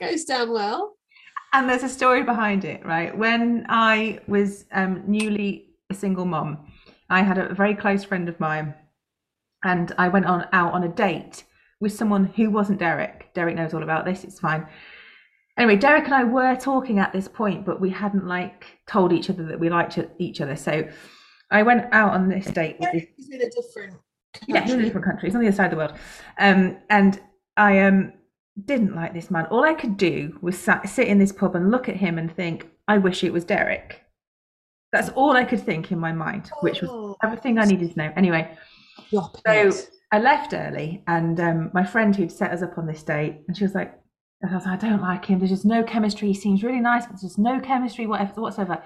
B: that goes down well.
A: And there's a story behind it, right? When I was um, newly a single mom, I had a very close friend of mine, and I went on out on a date with someone who wasn't Derek. Derek knows all about this. It's fine. Anyway, Derek and I were talking at this point, but we hadn't like told each other that we liked each other. So I went out on this date with this.
B: He's in a different.
A: Yeah, he's in a different country. He's on the other side of the world. Um, and I um didn't like this man. All I could do was sat, sit in this pub and look at him and think, I wish it was Derek. That's all I could think in my mind, which was
B: Oh,
A: everything I needed to know. Anyway,
B: stop
A: so
B: it.
A: I left early, and um, my friend who'd set us up on this date, and she was like, I was like, I don't like him. There's just no chemistry. He seems really nice, but there's just no chemistry, whatever, whatsoever.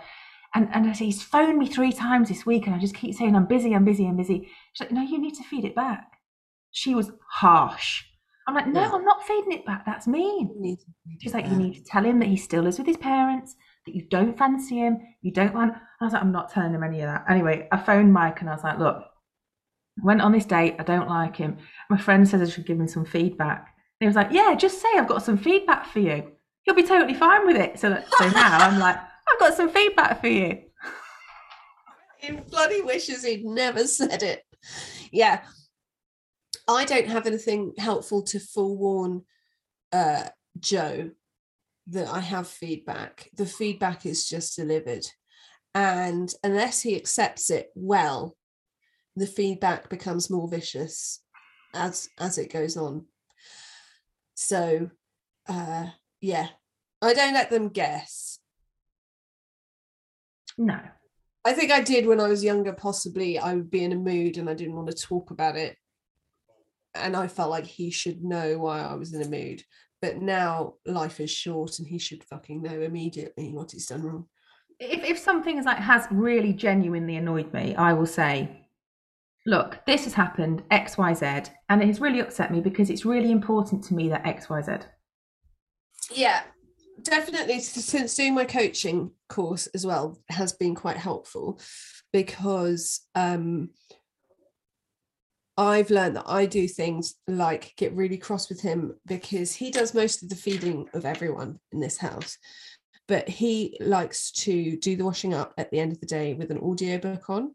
A: And and I say, he's phoned me three times this week, and I just keep saying, I'm busy, I'm busy, I'm busy. She's like, No, you need to feed it back. She was harsh. I'm like, No,
B: Yeah.
A: I'm not feeding it back. That's mean.
B: You need to read
A: She's like, you need to tell him that he still lives with his parents, that you don't fancy him, you don't want. I was like, I'm not telling him any of that. Anyway, I phoned Mike and I was like, look, went on this date, I don't like him. My friend says I should give him some feedback. And he was like, yeah, just say I've got some feedback for you. He'll be totally fine with it. So, that, so now I'm like, I've got some feedback for you.
B: He bloody wishes he'd never said it. Yeah. I don't have anything helpful to forewarn uh, Joe that I have feedback. The feedback is just delivered. And unless he accepts it well, the feedback becomes more vicious as as it goes on. So uh yeah. I don't let them guess.
A: No.
B: I think I did when I was younger. Possibly I would be in a mood and I didn't want to talk about it. And I felt like he should know why I was in a mood. But now life is short and he should fucking know immediately what he's done wrong.
A: If, if something is like has really genuinely annoyed me, I will say, look, this has happened, X, Y, Z, and it has really upset me because it's really important to me that X, Y, Z.
B: Yeah, definitely. Since doing my coaching course as well has been quite helpful because um, I've learned that I do things like get really cross with him because he does most of the feeding of everyone in this house. But he likes to do the washing up at the end of the day with an audiobook on.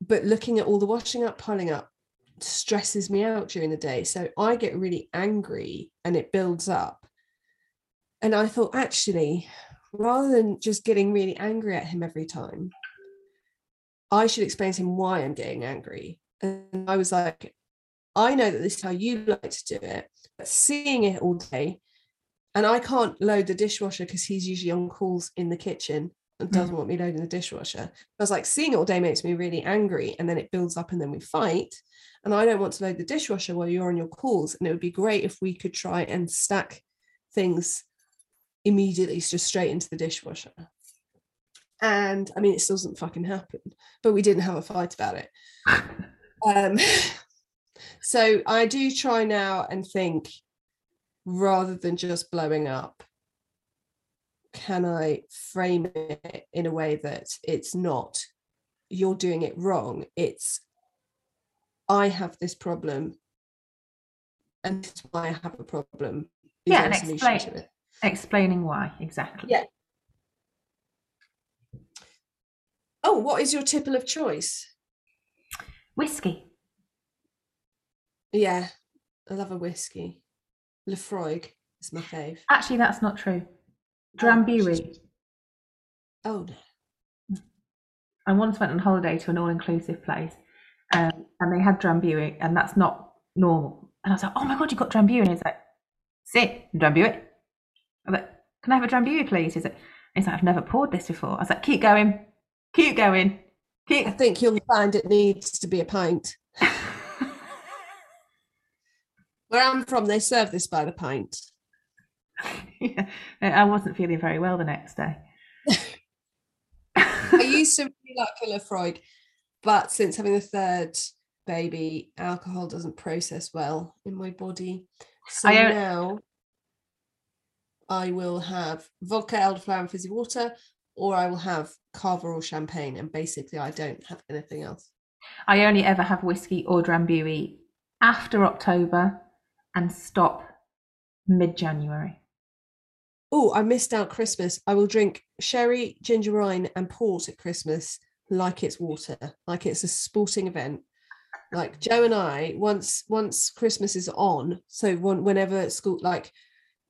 B: But looking at all the washing up, piling up, stresses me out during the day. So I get really angry and it builds up. And I thought, actually, rather than just getting really angry at him every time, I should explain to him why I'm getting angry. And I was like, I know that this is how you like to do it, but seeing it all day, and I can't load the dishwasher because he's usually on calls in the kitchen and doesn't mm. want me loading the dishwasher. I was like, seeing it all day makes me really angry, and then it builds up, and then we fight. And I don't want to load the dishwasher while you're on your calls. And it would be great if we could try and stack things immediately just straight into the dishwasher. And I mean, it still doesn't fucking happen, but we didn't have a fight about it. Um, so I do try now and think rather than just blowing up, can I frame it in a way that it's not you're doing it wrong? It's I have this problem and this is why I have a problem. Is
A: Yeah, and explain- Explaining why, exactly.
B: Yeah. Oh, what is your tipple of choice?
A: Whiskey.
B: Yeah, I love a whiskey. Laphroaig is my fave.
A: Actually, that's not true.
B: Oh,
A: Drambuie.
B: Oh no.
A: I once went on holiday to an all-inclusive place, um, and they had Drambuie, and that's not normal. And I was like, "Oh my god, you've got Drambuie!" And he's like, "Sit, Drambuie." I was like, "Can I have a Drambuie, please?" He's like, "He's like, I've never poured this before." I was like, "Keep going, keep going, keep."
B: I think you'll find it needs to be a pint. Where I'm from, they serve this by the pint.
A: yeah, I wasn't feeling very well the next day.
B: I used to really like a Laphroaig, but since having the third baby, alcohol doesn't process well in my body. So
A: I,
B: now I will have vodka, elderflower, and fizzy water, or I will have cava or champagne, and basically I don't have anything else.
A: I only ever have whiskey or Drambuie after October and stop Mid January.
B: Oh, I missed out Christmas. I will drink sherry, ginger wine, and port at Christmas like it's water, like it's a sporting event. Like Joe and I, once once Christmas is on, so one, whenever school like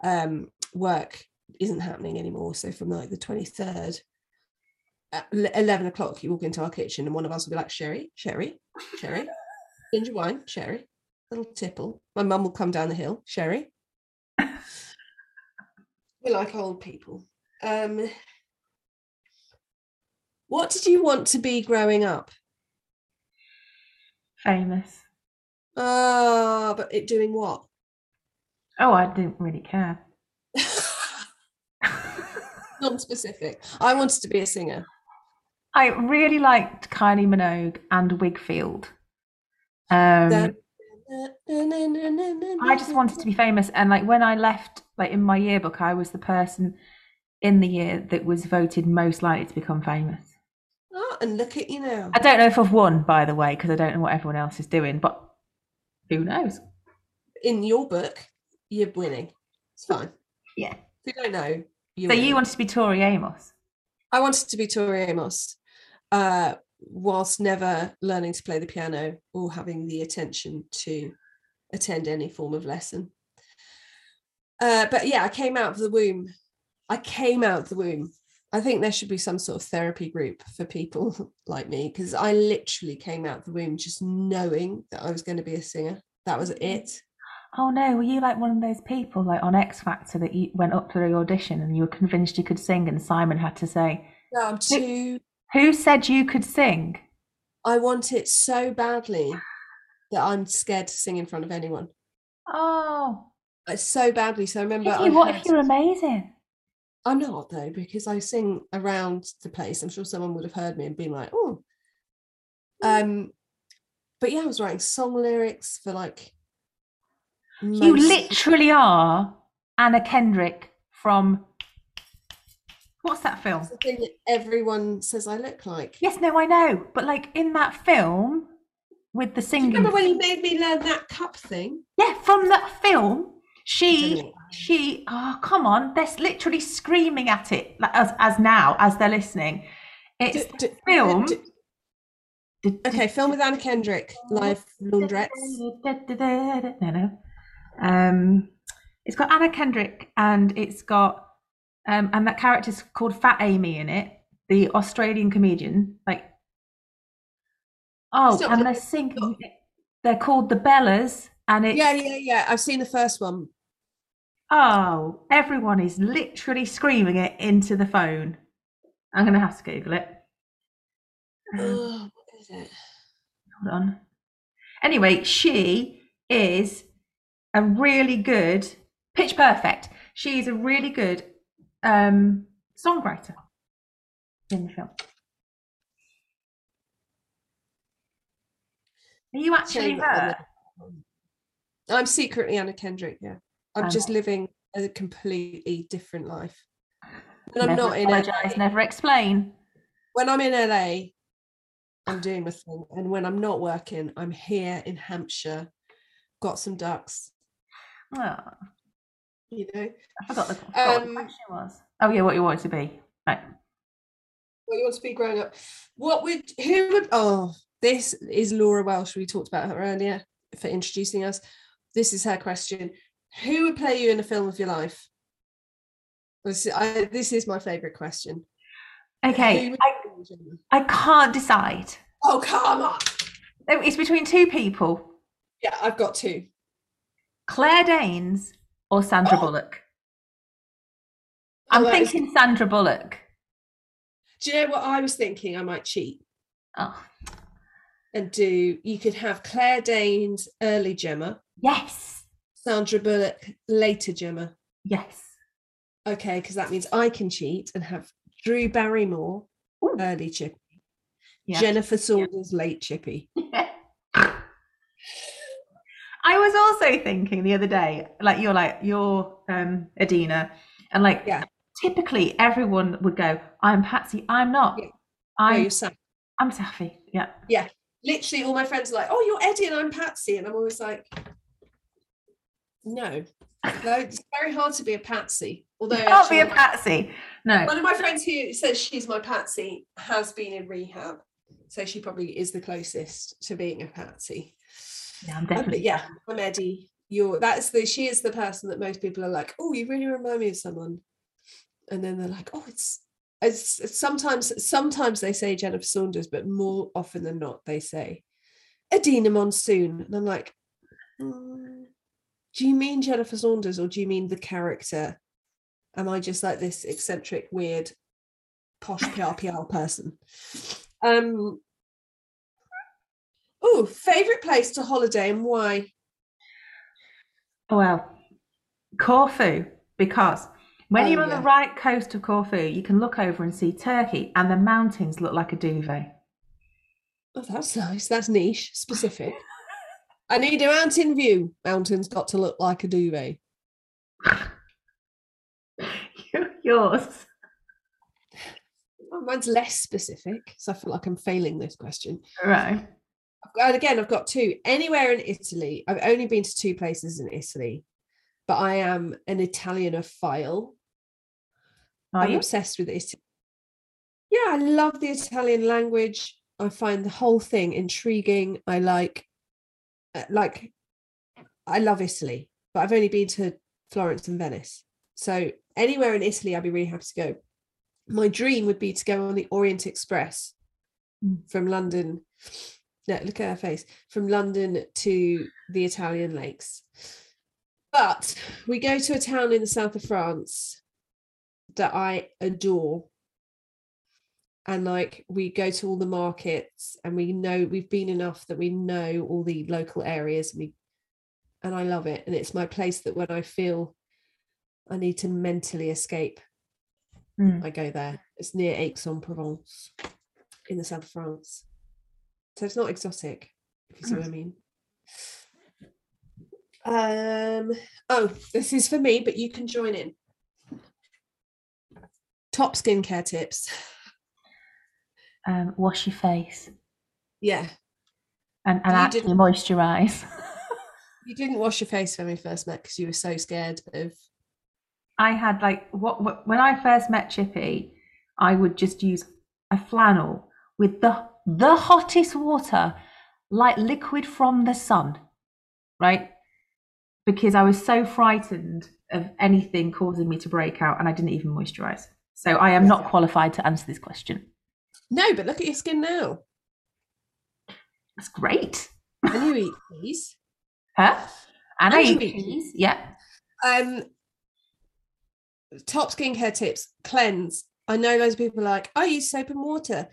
B: um work isn't happening anymore, so from like the twenty third, at eleven o'clock, you walk into our kitchen and one of us will be like sherry, sherry, sherry, ginger wine, sherry, little tipple. My mum will come down the hill, sherry. we like old people. Um, what did you want to be growing up?
A: Famous.
B: Ah, but it doing what?
A: Oh, I didn't really care.
B: Non-specific. I wanted to be a singer.
A: I really liked Kylie Minogue and Wigfield. Um, I just wanted to be famous, and like when I left, like in my yearbook, I was the person in the year that was voted most likely to become famous.
B: Ah, and look at you now.
A: I don't know if I've won, by the way, because I don't know what everyone else is doing, but who knows?
B: In your book, you're winning. It's fine.
A: Yeah.
B: If you don't know, you're
A: So you wanted to be Tori Amos?
B: I wanted to be Tori Amos, uh, whilst never learning to play the piano or having the attention to attend any form of lesson. Uh, but yeah, I came out of the womb. I came out of the womb. I think there should be some sort of therapy group for people like me because I literally came out of the womb just knowing that I was going to be a singer. That was it.
A: Oh no, were you like one of those people like on X Factor that you went up to the audition and you were convinced you could sing, and Simon had to say,
B: No, I'm too.
A: "Who said you could sing?"
B: I want it so badly that I'm scared to sing in front of anyone.
A: Oh,
B: Like, so badly. So I remember.
A: if
B: I
A: what if you're amazing?
B: I'm not though, because I sing around the place. I'm sure someone would have heard me and been like, oh. Um, but yeah, I was writing song lyrics for like.
A: You literally are Anna Kendrick from what's that film?
B: That's the thing that everyone says I look like.
A: Yes, no, I know, but like in that film with the
B: Do you
A: singing,
B: remember when you made me learn that cup thing?
A: yeah, from that film, she she oh come on, they're literally screaming at it like, as as now as they're listening. It's
B: D- d-
A: film.
B: d- Okay, film with Anna Kendrick, live laundrettes.
A: No, no. Um, it's got Anna Kendrick and it's got um, and that character's called Fat Amy in it, the Australian comedian. Like, oh,
B: Stop
A: and they're singing. They're called the Bellas, and it's
B: Yeah, yeah, yeah. I've seen the first one.
A: oh, everyone is literally screaming it into the phone. I'm gonna have to Google it.
B: Oh, what is it?
A: hold on. Anyway, she is a really good pitch perfect. She's a really good um songwriter in the film. Are you actually
B: Shame that I'm
A: her?
B: I'm secretly Anna Kendrick, yeah. I'm just living a completely different life. When I'm not in LA.
A: Never explain.
B: When I'm in LA, I'm doing my thing. And when I'm not working, I'm here in Hampshire, got some ducks,
A: Oh,
B: you know.
A: I forgot, the, I forgot what the
B: Um,
A: question was. Oh yeah, what you wanted to be. Right.
B: What you want to be growing up? What would who would oh this is Laura Welsh. We talked about her earlier for introducing us. This is her question. Who would play you in a film of your life? This, I, this is my favorite question.
A: Okay, I,
B: play you, Gemma?
A: I can't decide.
B: Oh come on!
A: It's between two people.
B: Yeah, I've got two.
A: Claire Danes or Sandra
B: Oh.
A: Bullock?
B: Oh,
A: I'm
B: is-
A: thinking Sandra Bullock.
B: Do you know what I was thinking? I might cheat
A: Oh,
B: and do. You could have Claire Danes early Gemma,
A: yes,
B: Sandra Bullock later Gemma.
A: yes.
B: Okay, because that means I can cheat and have Drew Barrymore
A: Ooh.
B: early Chippy,
A: Yeah.
B: Jennifer Saunders late Chippy.
A: I was also thinking the other day, like you're like you're um Edina, and like
B: Yeah.
A: typically everyone would go, I'm Patsy, I'm not.
B: Yeah.
A: I'm
B: Sam.
A: I'm Saffy. Yeah. Yeah.
B: Literally, all my friends are like, "Oh, you're Eddie and I'm Patsy," and I'm always like, No, no, it's very hard to be a patsy. Although
A: You can't be a patsy. No.
B: One of my friends who says she's my patsy has been in rehab, so she probably is the closest to being a patsy.
A: Yeah, I'm
B: But
A: definitely.
B: yeah, I'm Eddie. You're that's the she is the person that most people are like, oh, you really remind me of someone, and then they're like, oh, it's. It's it's sometimes sometimes they say Jennifer Saunders, but more often than not they say Edina Monsoon, and I'm like, "Mm, do you mean Jennifer Saunders or do you mean the character? Am I just like this eccentric, weird, posh PRPR person? Um. Oh, favorite place to holiday and why?
A: Well, Corfu, because when
B: Oh,
A: you're on
B: yeah.
A: the right coast of Corfu, you can look over and see Turkey, and the mountains look like a duvet.
B: Oh, that's nice. That's niche, specific. I need a mountain view. Mountains got to look like a duvet.
A: Yours.
B: Oh, mine's less specific, so I feel like I'm failing this question.
A: Right.
B: And again, I've got two. Anywhere in Italy. I've only been to two places in Italy, but I am an Italianophile.
A: Are
B: I'm
A: you?
B: obsessed with Italy. Yeah, I love the Italian language. I find the whole thing intriguing. I like, uh, like, I love Italy, but I've only been to Florence and Venice. So anywhere in Italy, I'd be really happy to go. My dream would be to go on the Orient Express
A: Mm.
B: from London. No, look at her face. From London to the Italian lakes. But we go to a town in the south of France that I adore. And like we go to all the markets and we know we've been enough that we know all the local areas. We and I love it. And it's my place that when I feel I need to mentally escape,
A: Mm.
B: I go there. It's near Aix-en-Provence in the south of France. So it's not exotic, if you see what I mean. Um oh, this is for me, but you can join in. Top skincare tips.
A: Um, wash your face
B: Yeah.
A: and, and
B: You
A: actually
B: didn't-
A: moisturize.
B: You didn't wash your face when we first met because you were so scared of
A: I had like what, what when I first met Chippy, I would just use a flannel with the the hottest water, like liquid from the sun, right? Because I was so frightened of anything causing me to break out, and I didn't even moisturize. So I am not qualified to answer this question.
B: No, but look at your skin now.
A: That's great,
B: And you eat these.
A: huh? And I
B: And you
A: eat cheese. Yeah.
B: Um top skincare tips, cleanse. I know loads of people are like, I use soap and water.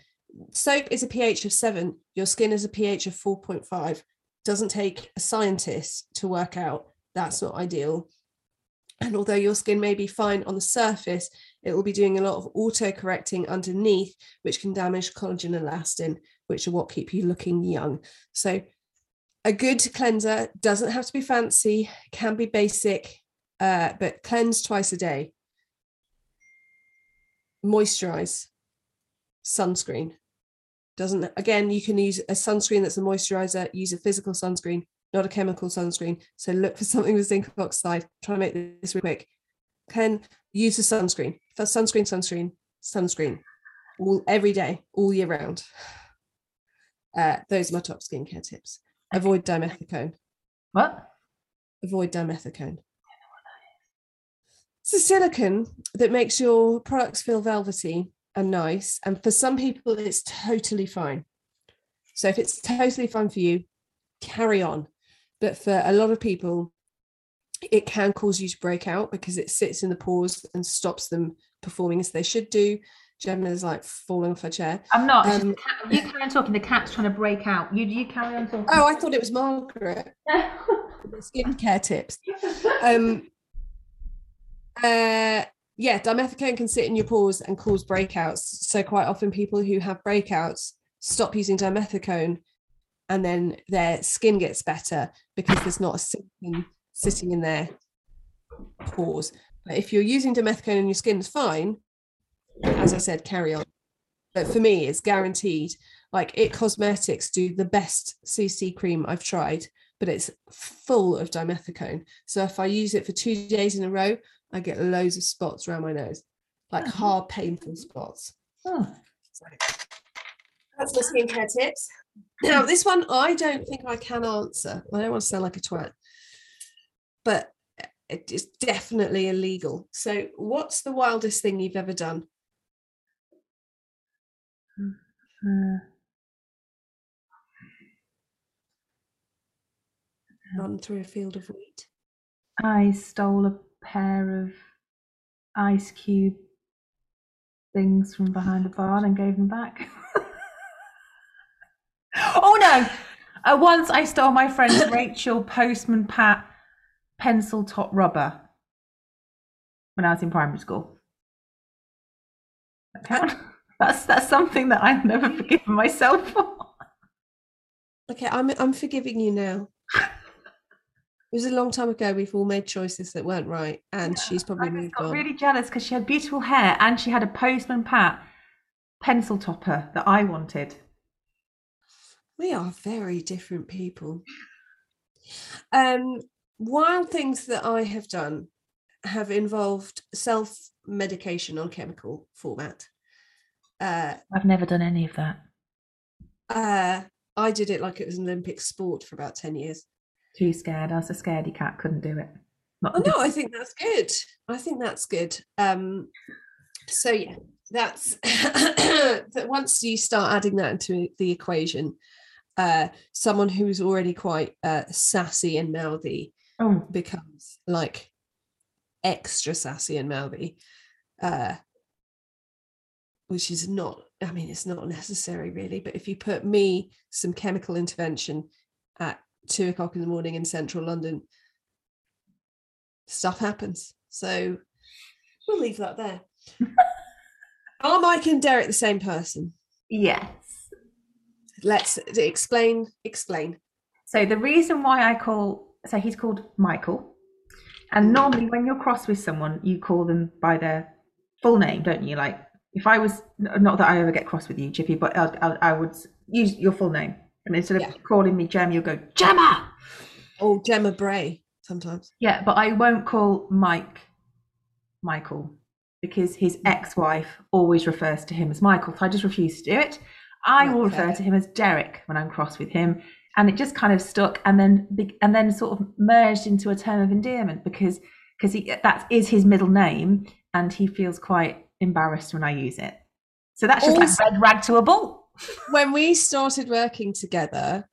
B: Soap is a pH of seven, your skin is a pH of 4.5. Doesn't take a scientist to work out that's not ideal. And although your skin may be fine on the surface, it will be doing a lot of auto correcting underneath, which can damage collagen and elastin, which are what keep you looking young. So, a good cleanser doesn't have to be fancy, can be basic, uh, but cleanse twice a day. Moisturize, sunscreen. Doesn't again, you can use a sunscreen that's a moisturizer, use a physical sunscreen, not a chemical sunscreen. So look for something with zinc oxide. Try to make this real quick. Can use a sunscreen. For sunscreen, sunscreen, sunscreen. All every day, all year round. Uh, those are my top skincare tips. Avoid dimethicone
A: What?
B: avoid dimethicone. It's a silicone that makes your products feel velvety and nice. And for some people, it's totally fine. So if it's totally fine for you, carry on. But for a lot of people, it can cause you to break out because it sits in the pores and stops them performing as they should do. Gemma's like falling off her chair.
A: I'm not.
B: Um,
A: cat- you carry on talking. The cat's trying to break out. You you carry on talking.
B: Oh, I thought it was Margaret. skincare tips. Um, uh, yeah, dimethicone can sit in your pores and cause breakouts. So quite often, people who have breakouts stop using dimethicone, and then their skin gets better because there's not a silicone sitting in their pores. But if you're using dimethicone and your skin's fine, as I said, carry on. But for me, it's guaranteed. Like It Cosmetics do the best CC cream I've tried but it's full of dimethicone. So if I use it for two days in a row, I get loads of spots around my nose, like
A: Oh.
B: hard, painful spots.
A: Oh,
B: So that's my skincare tips. Now, this one I don't think I can answer. I don't want to sound like a twat, but it is definitely illegal. So, what's the wildest thing you've ever done?
A: uh,
B: Run through a field of wheat.
A: I stole a pair of ice cube things from behind the barn and gave them back. oh no! Uh, once I stole my friend Rachel Postman Pat pencil top rubber when I was in primary school. That? That's that's something that I've never forgiven myself for.
B: Okay, I'm I'm forgiving you now. It was a long time ago. We've all made choices that weren't right, and she's probably
A: I
B: moved
A: got
B: on.
A: really jealous because she had beautiful hair and she had a Postman Pat pencil topper that I wanted.
B: We are very different people. Um, wild things that I have done have involved self medication on chemical format. Uh,
A: I've never done any of that.
B: uh, I did it like it was an Olympic sport for about 10 years.
A: Too scared. I was a scaredy cat. Couldn't do it. Not
B: Oh, no, I think that's good. I think that's good. Um, so, yeah, that's that once you start adding that into the equation, uh, someone who's already quite uh, sassy and mouthy
A: Oh,
B: becomes like extra sassy and mouthy uh which is not i mean it's not necessary really but if you put me some chemical intervention at two o'clock in the morning in central london stuff happens. So we'll leave that there. Are mike and derek the same person?
A: Yes.
B: let's explain explain.
A: So the reason why I call so he's called Michael, and mm. normally when you're cross with someone, you call them by their full name, don't you? Like if I was not that I ever get cross with you, Chippy, but I, I, I would use your full name, and instead of
B: Yeah.
A: calling me Gem, you'll go Gemma.
B: oh gemma bray sometimes
A: Yeah, but I won't call Mike Michael because his mm. ex-wife always refers to him as Michael. So I just refuse to do it. I
B: Right,
A: will refer to him as Derek when I'm cross with him, and it just kind of stuck, and then and then sort of merged into a term of endearment because because he that is his middle name, and he feels quite embarrassed when I use it. So that's just
B: Also-
A: like red rag to a bull.
B: When we started working together,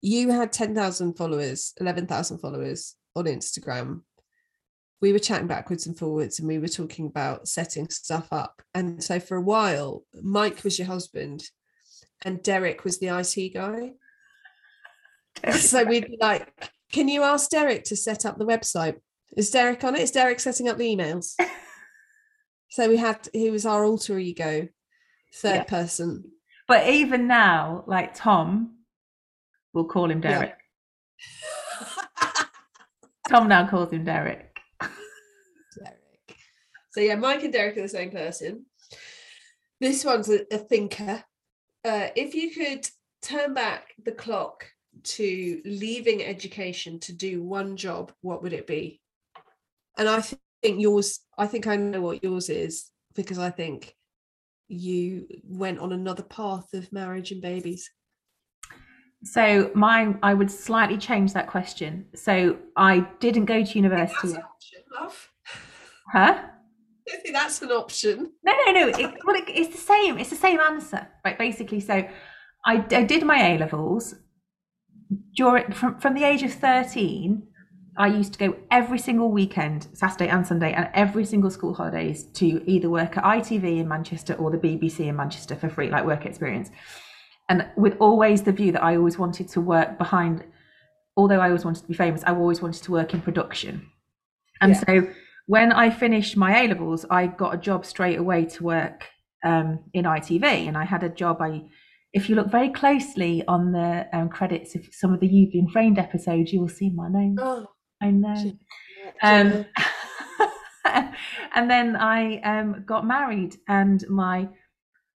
B: you had 10,000 followers, 11,000 followers on Instagram. We were chatting backwards and forwards and we were talking about setting stuff up. And so for a while, Mike was your husband and Derek was the IT guy. So we'd be like, can you ask Derek to set up the website? Is Derek on it? Is Derek setting up the emails? so we had, he was our alter ego, third
A: Yeah.
B: person.
A: But even now, like Tom, we'll call him
B: Yeah.
A: Derek. Tom now calls him Derek.
B: Derek. So yeah, Mike and Derek are the same person. This one's a, a thinker. Uh, if you could turn back the clock to leaving education to do one job, what would it be? And I think yours, I think I know what yours is because I think you went on another path of marriage and babies.
A: So mine, I would slightly change that question. So I didn't go to
B: That's
A: university.
B: an option, love.
A: Huh?
B: I think that's an option.
A: No, no, no. It, well, it, it's the same. It's the same answer, right? Basically, so I, I did my A levels during from from the age of thirteen. I used to go every single weekend, Saturday and Sunday, and every single school holidays to either work at ITV in Manchester or the BBC in Manchester for free, like work experience. And with always the view that I always wanted to work behind, although I always wanted to be famous, I always wanted to work in production. And
B: Yeah.
A: so when I finished my A levels, I got a job straight away to work um, in ITV, and I had a job. I, if you look very closely on the um, credits of some of the You've Been Framed episodes, you will see my name.
B: Oh,
A: I know. Um, and then I um, got married, and my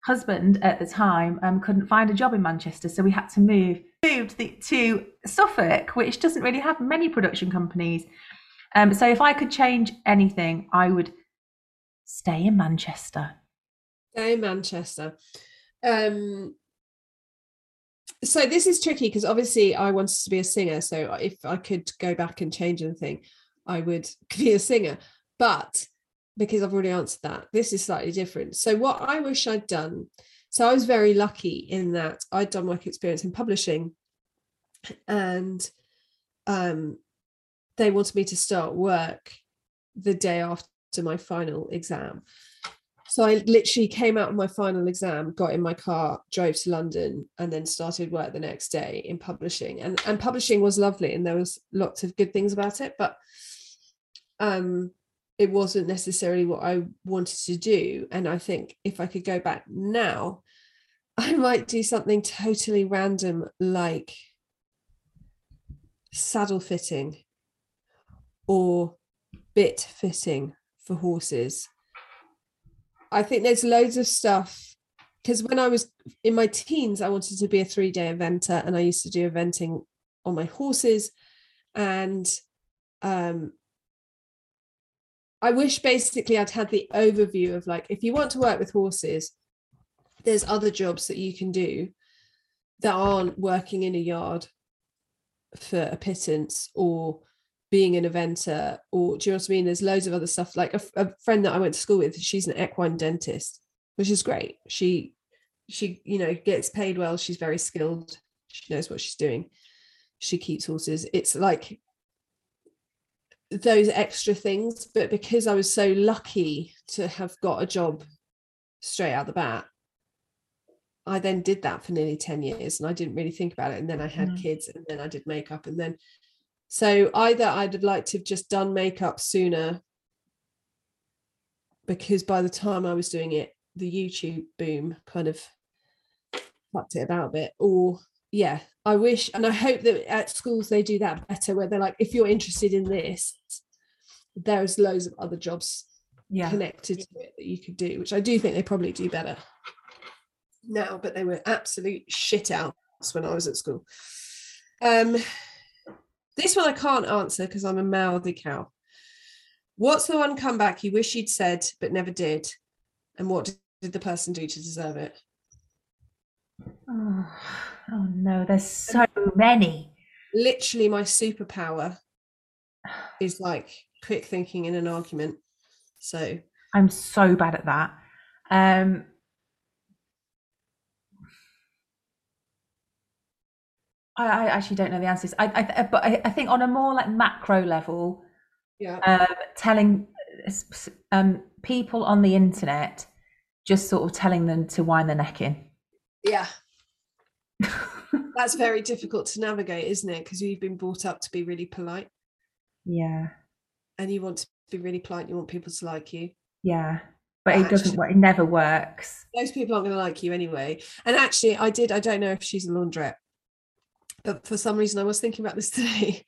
A: husband at the time um, couldn't find a job in Manchester, so we had to move moved the, to Suffolk, which doesn't really have many production companies. Um, so if I could change anything, I would stay in Manchester.
B: Stay in Manchester. Um, so this is tricky because obviously I wanted to be a singer. So if I could go back and change anything, I would be a singer. But because I've already answered that, this is slightly different. So what I wish I'd done. So I was very lucky in that I'd done work experience in publishing, and um, they wanted me to start work the day after my final exam. So I literally came out of my final exam, got in my car, drove to London, and then started work the next day in publishing. And and publishing was lovely, and there was lots of good things about it, but um, it wasn't necessarily what I wanted to do. And I think if I could go back now, I might do something totally random, like saddle fitting or bit fitting for horses I think there's loads of stuff because when I was in my teens, I wanted to be a three day eventer and I used to do eventing on my horses. And um, I wish basically I'd had the overview of like, if you want to work with horses, there's other jobs that you can do that aren't working in a yard for a pittance or being an eventer or do you know what I mean? There's loads of other stuff. Like a, a, friend that I went to school with, she's an equine dentist, which is great. She she you know gets paid well. She's very skilled. She knows what she's doing. She keeps horses. It's like those extra things. But because I was so lucky to have got a job straight out the bat, I then did that for nearly 10 years and I didn't really think about it. And then I had mm. kids and then I did makeup and then so either I'd have liked to have just done makeup sooner because by the time I was doing it, the YouTube boom kind of fucked it about a bit. Or yeah, I wish and I hope that at schools they do that better where they're like, if you're interested in this, there's loads of other jobs yeah. connected to it that you could do, which I do think they probably do better now, but they were absolute shit outs when I was at school. Um this one I can't answer because I'm a mouthy cow. What's the one comeback you wish you'd said but never did? And what did the person do to deserve it?
A: Oh, oh no, there's so many.
B: Literally, my superpower is like quick thinking in an argument. So
A: I'm so bad at that. Um, I, I actually don't know the answers. I, I but I, I, think on a more like macro level,
B: yeah, uh,
A: telling um, people on the internet, just sort of telling them to wind their neck in.
B: Yeah, that's very difficult to navigate, isn't it? Because you've been brought up to be really polite.
A: Yeah,
B: and you want to be really polite. You want people to like you.
A: Yeah, but it doesn't work. It never works.
B: Those people aren't going to like you anyway. And actually, I did. I don't know if she's a laundrette but for some reason I was thinking about this today.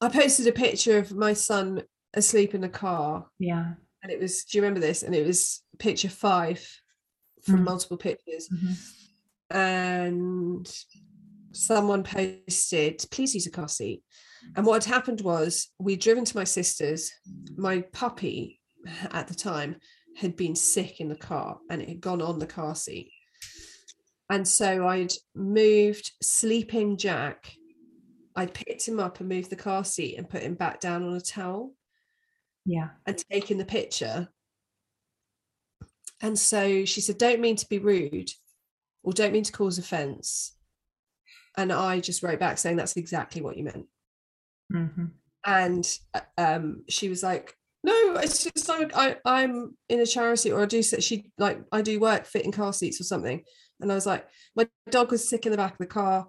B: I posted a picture of my son asleep in the car.
A: Yeah.
B: And it was, do you remember this? And it was picture five from mm. multiple pictures. Mm-hmm. And someone posted, please use a car seat. And what had happened was we'd driven to my sister's. My puppy at the time had been sick in the car and it had gone on the car seat. And so I'd moved sleeping Jack. I'd picked him up and moved the car seat and put him back down on a towel.
A: Yeah.
B: And taken the picture. And so she said, Don't mean to be rude or don't mean to cause offense. And I just wrote back saying, That's exactly what you meant.
A: Mm-hmm.
B: And uh, um, she was like, no, it's just like I, I'm in a charity or I do she like I do work fitting car seats or something. And I was like, my dog was sick in the back of the car.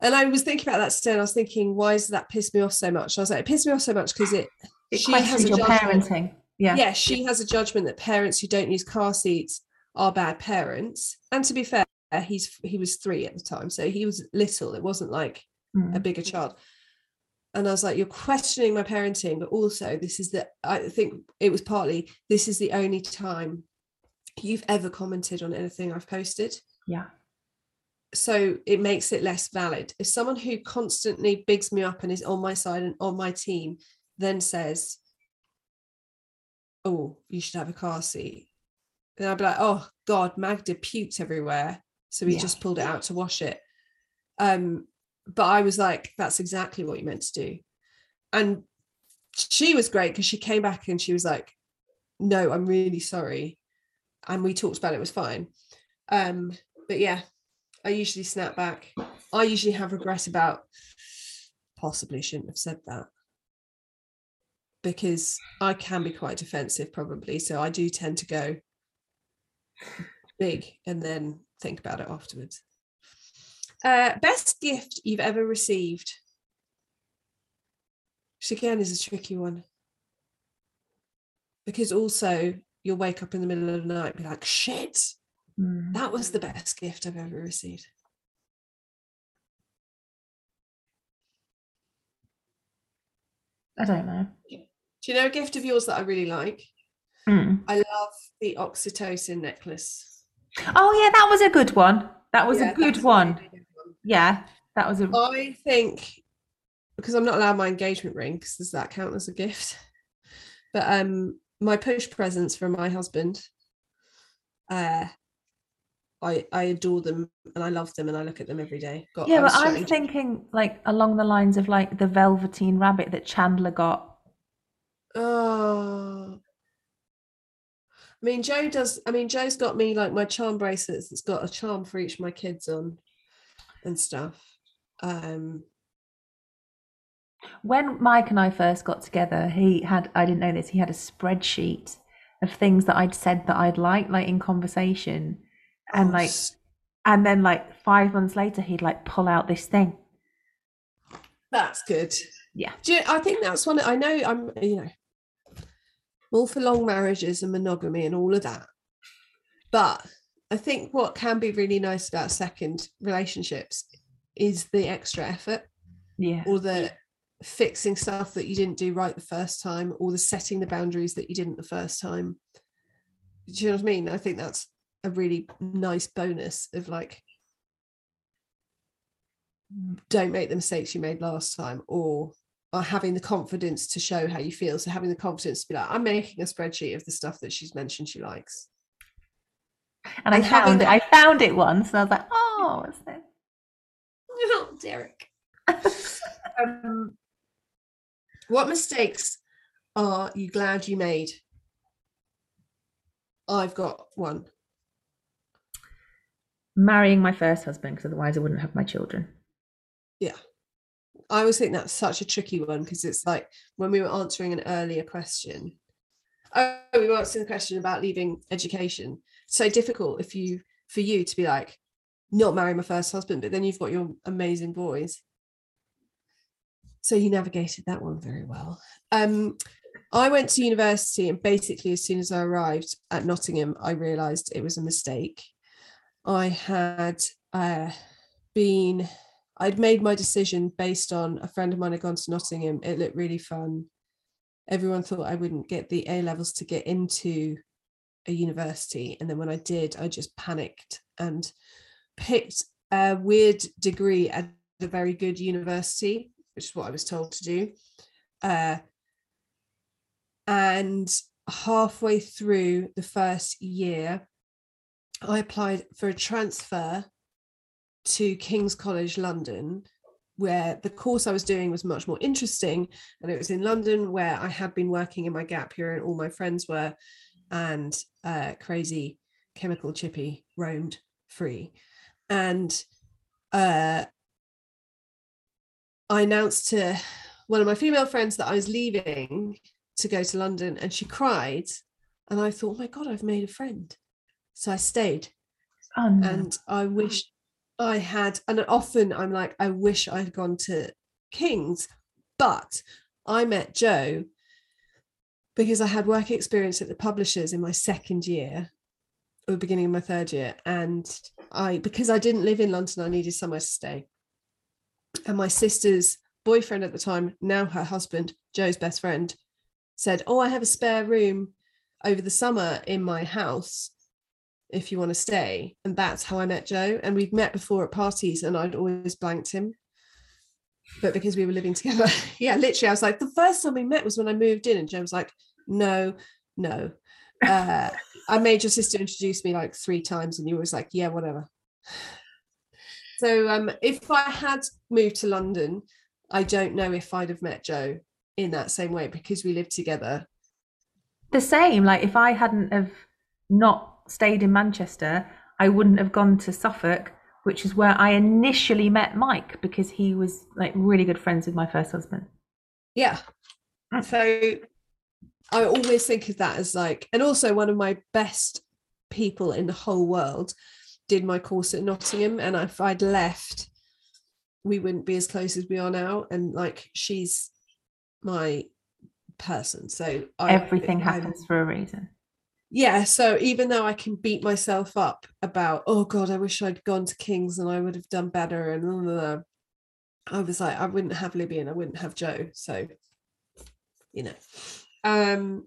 B: And I was thinking about that today, and I was thinking, why does that piss me off so much? I was like, it pissed me off so much because it,
A: it she has a your parenting. Yeah.
B: Yeah, she has a judgment that parents who don't use car seats are bad parents. And to be fair, he's he was three at the time, so he was little. It wasn't like mm. a bigger child. And I was like, you're questioning my parenting, but also this is the I think it was partly this is the only time you've ever commented on anything I've posted.
A: Yeah.
B: So it makes it less valid. If someone who constantly bigs me up and is on my side and on my team then says, Oh, you should have a car seat. Then I'd be like, Oh God, Magda puked everywhere. So we
A: Yeah.
B: just pulled it out to wash it. Um, but I was like, that's exactly what you meant to do. And she was great because she came back and she was like, no, I'm really sorry. And we talked about it, it was fine. Um, but yeah, I usually snap back. I usually have regret about possibly shouldn't have said that because I can be quite defensive, probably. So I do tend to go big and then think about it afterwards. Uh, best gift you've ever received? Which again is a tricky one. Because also you'll wake up in the middle of the night and be like, shit,
A: Mm.
B: that was the best gift I've ever received.
A: I don't know.
B: Do you know a gift of yours that I really like?
A: Mm.
B: I love the oxytocin necklace.
A: Oh yeah, that was a good one. That was
B: Yeah,
A: a good one.
B: really good one.
A: Yeah, that was a.
B: I think because I'm not allowed my engagement ring, because does that count as a gift? But um my push presents from my husband. Uh I I adore them and I love them and I look at them every day. Got,
A: Yeah,
B: I was
A: but I'm thinking like along the lines of like the velveteen rabbit that Chandler got.
B: Oh. I mean, Joe does. I mean, Joe's got me like my charm bracelets. It's got a charm for each of my kids on, and stuff. Um,
A: When Mike and I first got together, he had I didn't know this, he had a spreadsheet of things that I'd said that I'd like, like in conversation. And
B: oh,
A: like and then like five months later he'd like pull out this thing.
B: that's good.
A: Yeah.
B: Do you, I think that's one. I know. I'm. You know, all for long marriages and monogamy and all of that. But I think what can be really nice about second relationships is the extra effort.
A: Yeah.
B: or the fixing stuff that you didn't do right the first time or the setting the boundaries that you didn't the first time do you know what i mean i think that's a really nice bonus of like don't make the mistakes you made last time or are having the confidence to show how you feel so having the confidence to be like i'm making a spreadsheet of the stuff that she's mentioned she likes
A: And I
B: and having
A: found it.
B: that-
A: I found it once and I was like, oh, what's this?
B: oh derek um, what mistakes are you glad you made i've got one
A: Marrying my first husband, because otherwise I wouldn't have my children. Yeah.
B: I always think that's such a tricky one because it's like when we were answering an earlier question. Oh, we were answering the question about leaving education. So difficult if you for you to be like, not marry my first husband, but then you've got your amazing boys. So you navigated that one very well. Um, I went to university, and basically, as soon as I arrived at Nottingham, I realised it was a mistake. I had uh, been I'd made my decision based on a friend of mine had gone to Nottingham. It looked really fun. Everyone thought I wouldn't get the A levels to get into a university. And then when I did, I just panicked and picked a weird degree at a very good university, which is what I was told to do. Uh, and halfway through the first year, I applied for a transfer to King's College London, where the course I was doing was much more interesting. And it was in London, where I had been working in my gap year and all my friends were, and uh, crazy chemical chippy roamed free. And uh, I announced to one of my female friends that I was leaving to go to London, and she cried. And I thought, oh my God, I've made a friend. So I stayed
A: Oh no.
B: and I wish I had, and often I'm like, I wish I had gone to King's, but I met Joe because I had work experience at the publishers in my second year or beginning of my third year. And I, because I didn't live in London, I needed somewhere to stay. And my sister's boyfriend at the time, now her husband, Joe's best friend, said, Oh, I have a spare room over the summer in my house if you want to stay. And that's how I met Joe. And we'd met before at parties and I'd always blanked him. But because we were living together, yeah, literally, I was like, the first time we met was when I moved in, and Joe was like, no, no. Uh, I made your sister introduce me like three times, and you was like, yeah, whatever. So um, if I had moved to London, I don't know if I'd have met Joe in that same way because we lived together.
A: The same, like if I hadn't have not stayed in Manchester, I wouldn't have gone to Suffolk, which is where I initially met Mike because he was like really good friends with my first husband.
B: Yeah. So I always think of that as like, and also one of my best people in the whole world did my course at Nottingham. And if I'd left, we wouldn't be as close as we are now. And like, she's my person. So
A: I, everything happens I, for a reason.
B: Yeah. So even though I can beat myself up about, oh God, I wish I'd gone to King's and I would have done better. And blah, blah, blah, I was like, I wouldn't have Libby and I wouldn't have Joe. So, you know. Um,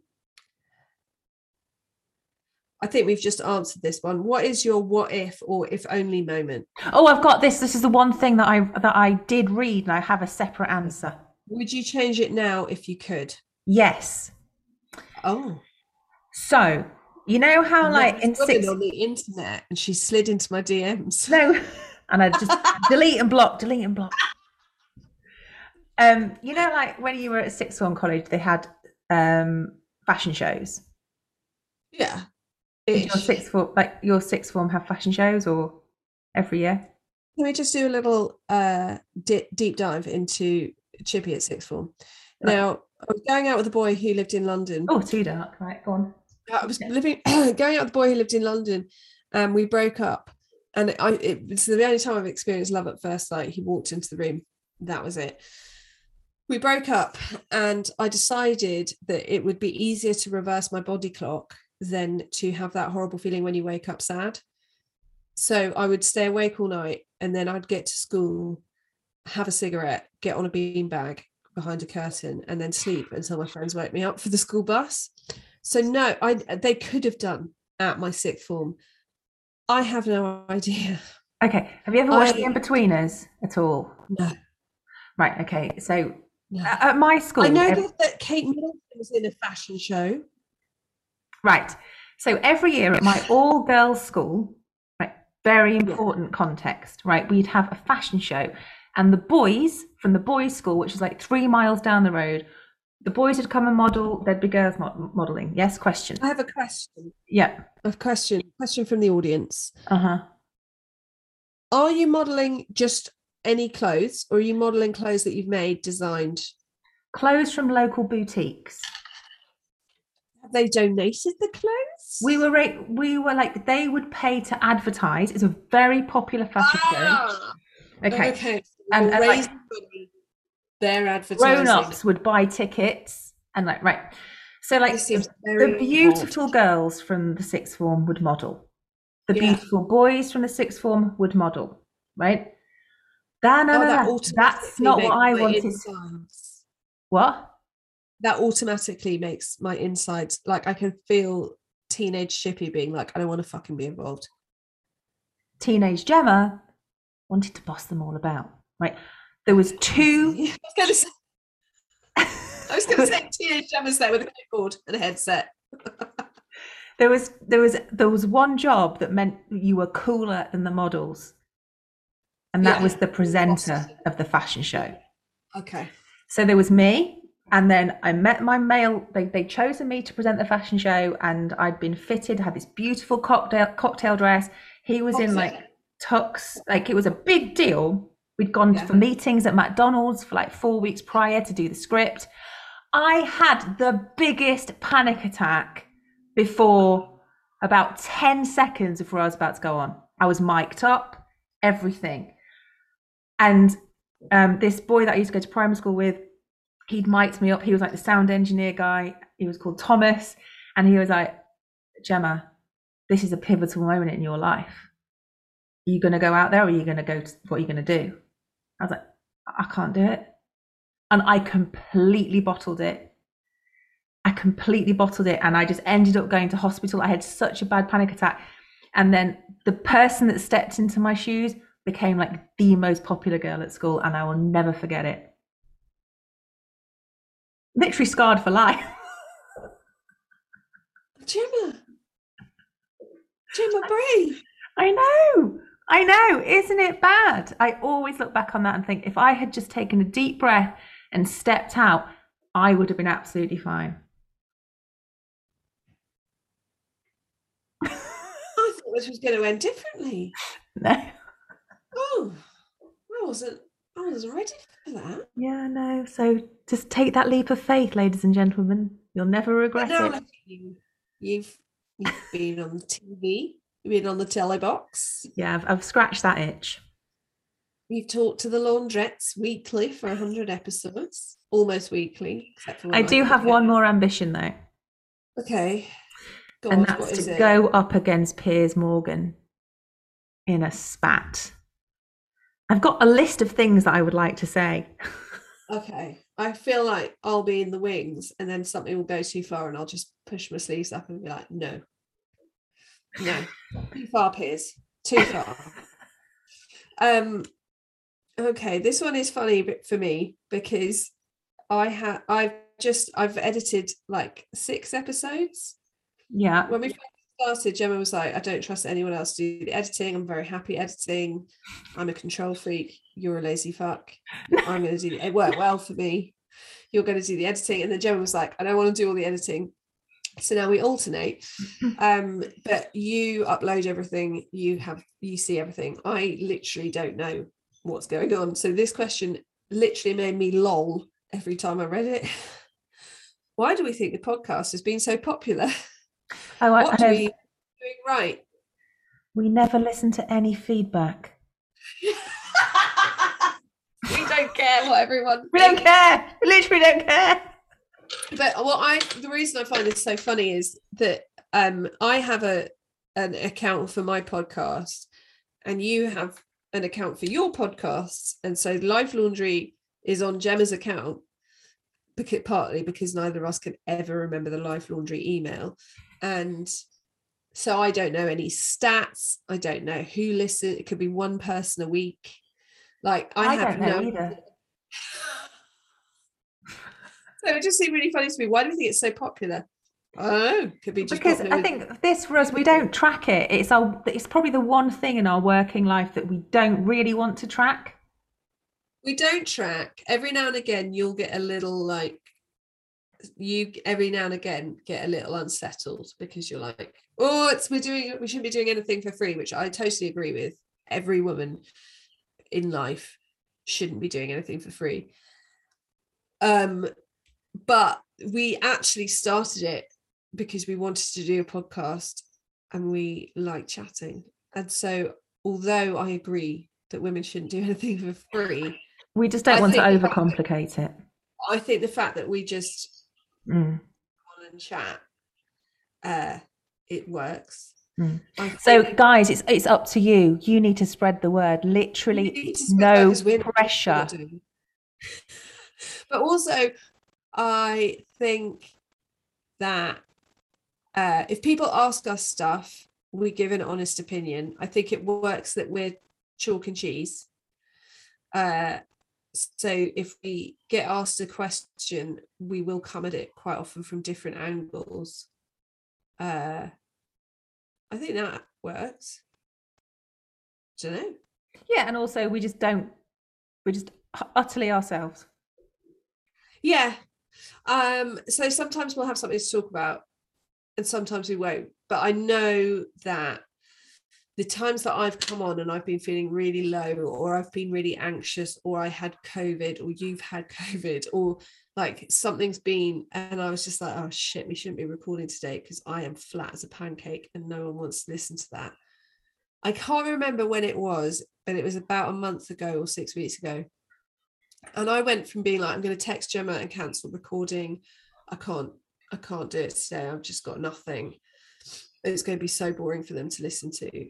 B: I think we've just answered this one. What is your what if or if only moment?
A: Oh, I've got this. This is the one thing that I that I did read and I have a separate answer.
B: Would you change it now if you could?
A: Yes.
B: Oh.
A: So, you know how
B: And
A: like in six
B: on the internet and she slid into my DMs.
A: No. And I just delete and block, delete and block. Um, you know, like when you were at sixth form college, they had um fashion shows.
B: Yeah.
A: Did your sixth form like your sixth form have fashion shows or every year?
B: Can we just do a little uh di- deep dive into Chippy at sixth form?
A: Right.
B: Now, I was going out with a boy who lived in London.
A: Oh, too dark. Right, go on.
B: I was living going out with a boy who lived in London, and we broke up. And I it was the only time I've experienced love at first sight. He walked into the room. That was it. We broke up, and I decided that it would be easier to reverse my body clock than to have that horrible feeling when you wake up sad. So I would stay awake all night, and then I'd get to school, have a cigarette, get on a beanbag behind a curtain, and then sleep until my friends woke me up for the school bus. So no, I they could have done at my sixth form. I have no idea.
A: Okay. Have you ever watched
B: I-
A: The Inbetweeners at all?
B: No,
A: Right, okay. So
B: no.
A: at my school
B: I know
A: ev-
B: that, that Kate Middleton was in a fashion show.
A: Right. So every year at my all girls school, right, very important context, right, we'd have a fashion show. And the boys from the boys' school, which is like three miles down the road, the boys would come and model, there'd be girls mod- modeling. Yes, question.
B: I have a question.
A: Yeah.
B: A question. Question from the audience.
A: Uh huh.
B: Are you modeling just any clothes, or are you modeling clothes that you've made, designed?
A: Clothes from local boutiques.
B: Have they donated the clothes?
A: We were ra- we were like they would pay to advertise. It's a very popular fashion show.
B: Ah,
A: Okay.
B: Okay.
A: And-
B: And,
A: and, like,
B: money. They're advertising.
A: Grown-ups would buy tickets and like right. So like the beautiful girls from the sixth form would model. The
B: Yeah.
A: beautiful boys from the sixth form would model, right? Oh, that, no,
B: Oh, that
A: That's not what I wanted.
B: insides-
A: What?
B: That automatically makes my insides like I can feel teenage Chippy being like, I don't want to fucking be involved.
A: Teenage Gemma wanted to boss them all about, right? There was two.
B: I was going to say, I was going to say teenage Gemma's there with a clipboard and a headset.
A: There was there was there was one job that meant you were cooler than the models, and that
B: Yeah.
A: was the presenter of the fashion show.
B: Okay.
A: So there was me, and then I met my male. They they chosen me to present the fashion show, and I'd been fitted, had this beautiful cocktail cocktail dress. He was in like tux, like it was a big deal. We'd gone
B: Yeah.
A: for meetings at McDonald's for like four weeks prior to do the script. I had the biggest panic attack before about 10 seconds before I was about to go on. I was mic'd up, everything. And um, this boy that I used to go to primary school with, he'd mic'd me up. He was like the sound engineer guy. He was called Thomas. And he was like, Gemma, this is a pivotal moment in your life. Are you going to go out there or are you going to go, to, what are you going to do? I was like, I can't do it. And I completely bottled it. I completely bottled it. And I just ended up going to hospital. I had such a bad panic attack. And then the person that stepped into my shoes became like the most popular girl at school, and I will never forget it. Literally scarred for life.
B: Gemma. Gemma Bray.
A: I know. I know. Isn't it bad? I always look back on that and think if I had just taken a deep breath and stepped out, I would have been absolutely fine.
B: I thought this was going to end differently.
A: No.
B: Oh, I wasn't. I wasn't ready for that.
A: Yeah, no. So just take that leap of faith, ladies and gentlemen. You'll never
B: But
A: regret
B: now
A: it.
B: at you. You've you've been on TV. Been on the telly box.
A: Yeah, I've, I've scratched that itch.
B: You've talked to the laundrettes weekly for hundred episodes, almost weekly, except for
A: I do have one more ambition though,
B: Okay. God,
A: and that's to go up against Piers Morgan in a spat. I've got a list of things that I would like to say.
B: Okay. I feel like I'll be in the wings and then something will go too far and I'll just push my sleeves up and be like, no. No. too far, Piers. Too far. um okay, this one is funny for me because I have I've just I've edited like six episodes.
A: Yeah.
B: When we started, Gemma was like, I don't trust anyone else to do the editing. I'm very happy editing. I'm a control freak. You're a lazy fuck. I'm going to do it. worked well for me. You're going to do the editing. And then Gemma was like, I don't want to do all the editing. So now we alternate. Um, but you upload everything, you have you see everything. I literally don't know what's going on. So this question literally made me lol every time I read it. Why do we think the podcast has been so popular?
A: Oh, I, I
B: what do
A: know.
B: we doing right?
A: We never listen to any feedback.
B: we don't care what everyone
A: We don't care. We literally don't care.
B: But what I the reason I find this so funny is that um I have a an account for my podcast and you have an account for your podcasts. And so Life Laundry is on Gemma's account because partly because neither of us can ever remember the Life Laundry email. And so I don't know any stats. I don't know who listens. It could be one person a week. Like I,
A: I
B: have
A: don't know
B: no
A: either.
B: So it just seemed really funny to me. Why do you think it's so popular? Oh, could be just
A: because
B: popular
A: I think this for us, we don't track it. It's our, it's probably the one thing in our working life that we don't really want to track.
B: we don't track. Every now and again, you'll get a little like you. Every now and again, get a little unsettled because you're like, oh, it's we're doing. We shouldn't be doing anything for free, which I totally agree with. Every woman in life shouldn't be doing anything for free. Um, but we actually started it because we wanted to do a podcast and we like chatting. And so, although I agree that women shouldn't do anything for free,
A: We just don't
B: I
A: want to
B: fact that-
A: overcomplicate it.
B: I think the fact that we just
A: Mm.
B: on and chat, uh, it works.
A: Mm. So, guys, it's it's up to you. You need to spread the word. Literally, no
B: those women, we're
A: pressure.
B: But also, I think that uh, if people ask us stuff, we give an honest opinion. I think it works that we're chalk and cheese. Uh, so if we get asked a question, we will come at it quite often from different angles. Uh, I think that works. Don't know.
A: Yeah, and also we just don't. We're just utterly ourselves.
B: Yeah. Um, so sometimes we'll have something to talk about and sometimes we won't. But I know that the times that I've come on and I've been feeling really low or I've been really anxious or I had COVID or you've had COVID or like something's been and I was just like, oh shit, we shouldn't be recording today because I am flat as a pancake and no one wants to listen to that. I can't remember when it was, but it was about a month ago or six weeks ago and I went from being like, I'm going to text Gemma and cancel recording. I can't, I can't do it today. I've just got nothing. It's going to be so boring for them to listen to.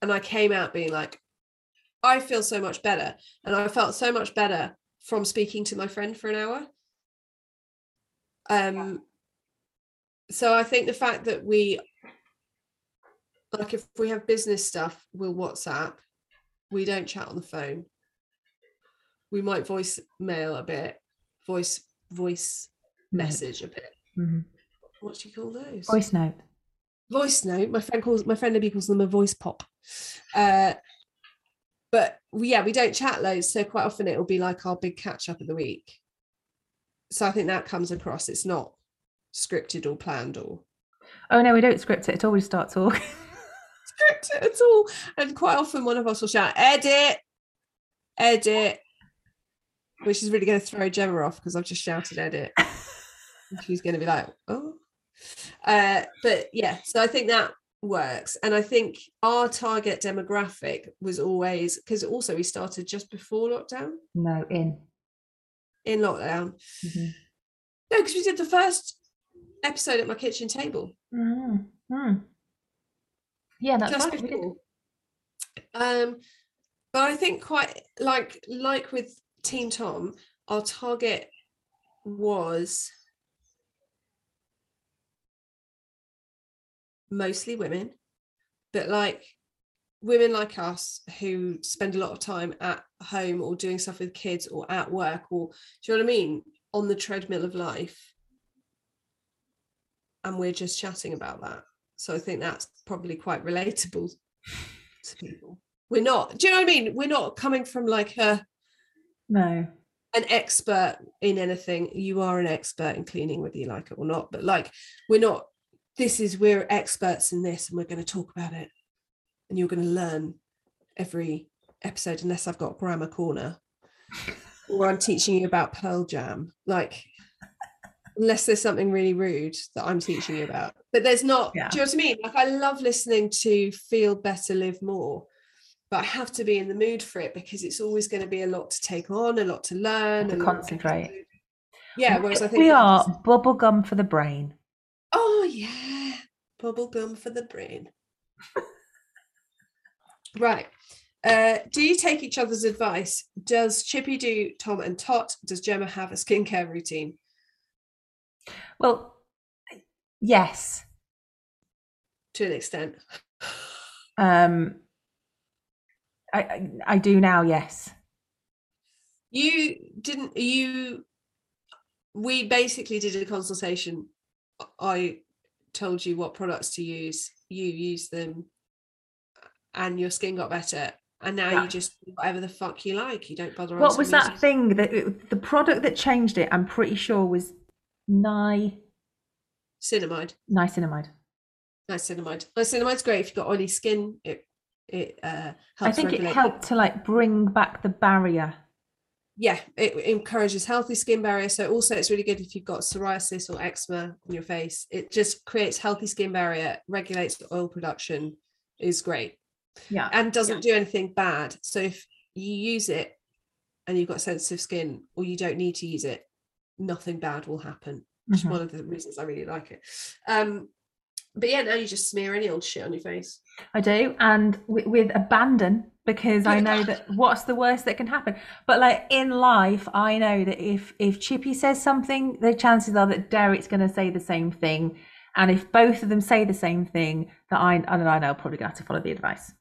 B: And I came out being like, I feel so much better. And I felt so much better from speaking to my friend for an hour. Um, so I think the fact that we like if we have business stuff, we'll WhatsApp. We don't chat on the phone. We might voice mail a bit, voice voice
A: Note.
B: message a bit.
A: Mhm.
B: What do you call those?
A: Voice note.
B: voice note. My friend calls my friend Libby calls them a voice pop. Uh, but we, yeah, we don't chat loads, so quite often it'll be like our big catch up of the week. So I think that comes across. It's not scripted or planned or
A: Oh no, we don't script it. It always starts talking.
B: scripted at all. And quite often one of us will shout, "Edit, edit," which is really going to throw Gemma off because I've just shouted "edit." She's going to be like, "Oh." Uh, but yeah, so I think that works, and I think our target demographic was always because also we started just before lockdown.
A: no, in.
B: In lockdown,
A: Mhm.
B: no, because we did the first episode at my kitchen table.
A: Mhm. Mm. Yeah, that's
B: just
A: right. we did.
B: before. Um, but I think quite like like with Team Tom, our target was mostly women, but like women like us who spend a lot of time at home or doing stuff with kids or at work or do you know what I mean? On the treadmill of life. And we're just chatting about that. So I think that's probably quite relatable to people. We're not, do you know what I mean? We're not coming from like a
A: No.
B: an expert in anything. You are an expert in cleaning, whether you like it or not. But like we're not, this is we're experts in this and we're going to talk about it. And you're going to learn every episode unless I've got grammar corner. or I'm teaching you about Pearl Jam. Like unless there's something really rude that I'm teaching you about. But there's not,
A: Yeah.
B: do you know what I mean? Like I love listening to Feel Better, Live More, but I have to be in the mood for it because it's always going to be a lot to take on, a lot to learn,
A: To concentrate.
B: Yeah, whereas I think
A: we are
B: just-
A: bubble gum for the brain.
B: Oh yeah, bubble gum for the brain. right. Uh, do you take each other's advice? Does Chippy do Tom and Tot? Does Gemma have a skincare routine?
A: Well, yes.
B: To an extent.
A: Um, I, I do now. Yes.
B: You didn't you we basically did a consultation. I told you what products to use, you used them, and your skin got better. And now
A: Yeah.
B: you just do whatever the fuck you like. You don't bother.
A: What was that thing that it- the product that changed it? I'm pretty sure was ni
B: Cinnamide.
A: niacinamide.
B: Niacinamide. Niacinamide's great if you've got oily skin. It it uh, helps.
A: I think it helped to like bring back the barrier.
B: Yeah, it encourages healthy skin barrier. So also, it's really good if you've got psoriasis or eczema on your face. It just creates healthy skin barrier, regulates the oil production. Is great
A: Yeah.
B: and doesn't do anything bad. So if you use it and you've got sensitive skin, or you don't need to use it, nothing bad will happen. Which is
A: Mhm.
B: one of the reasons I really like it. Um, but yeah, now you just smear any old shit on your face.
A: I do, and with, with abandon because I know that what's the worst that can happen. But like in life, I know that if if Chippy says something, the chances are that Derek's going to say the same thing, and if both of them say the same thing, that I and I know, I'll probably going to have to follow the advice.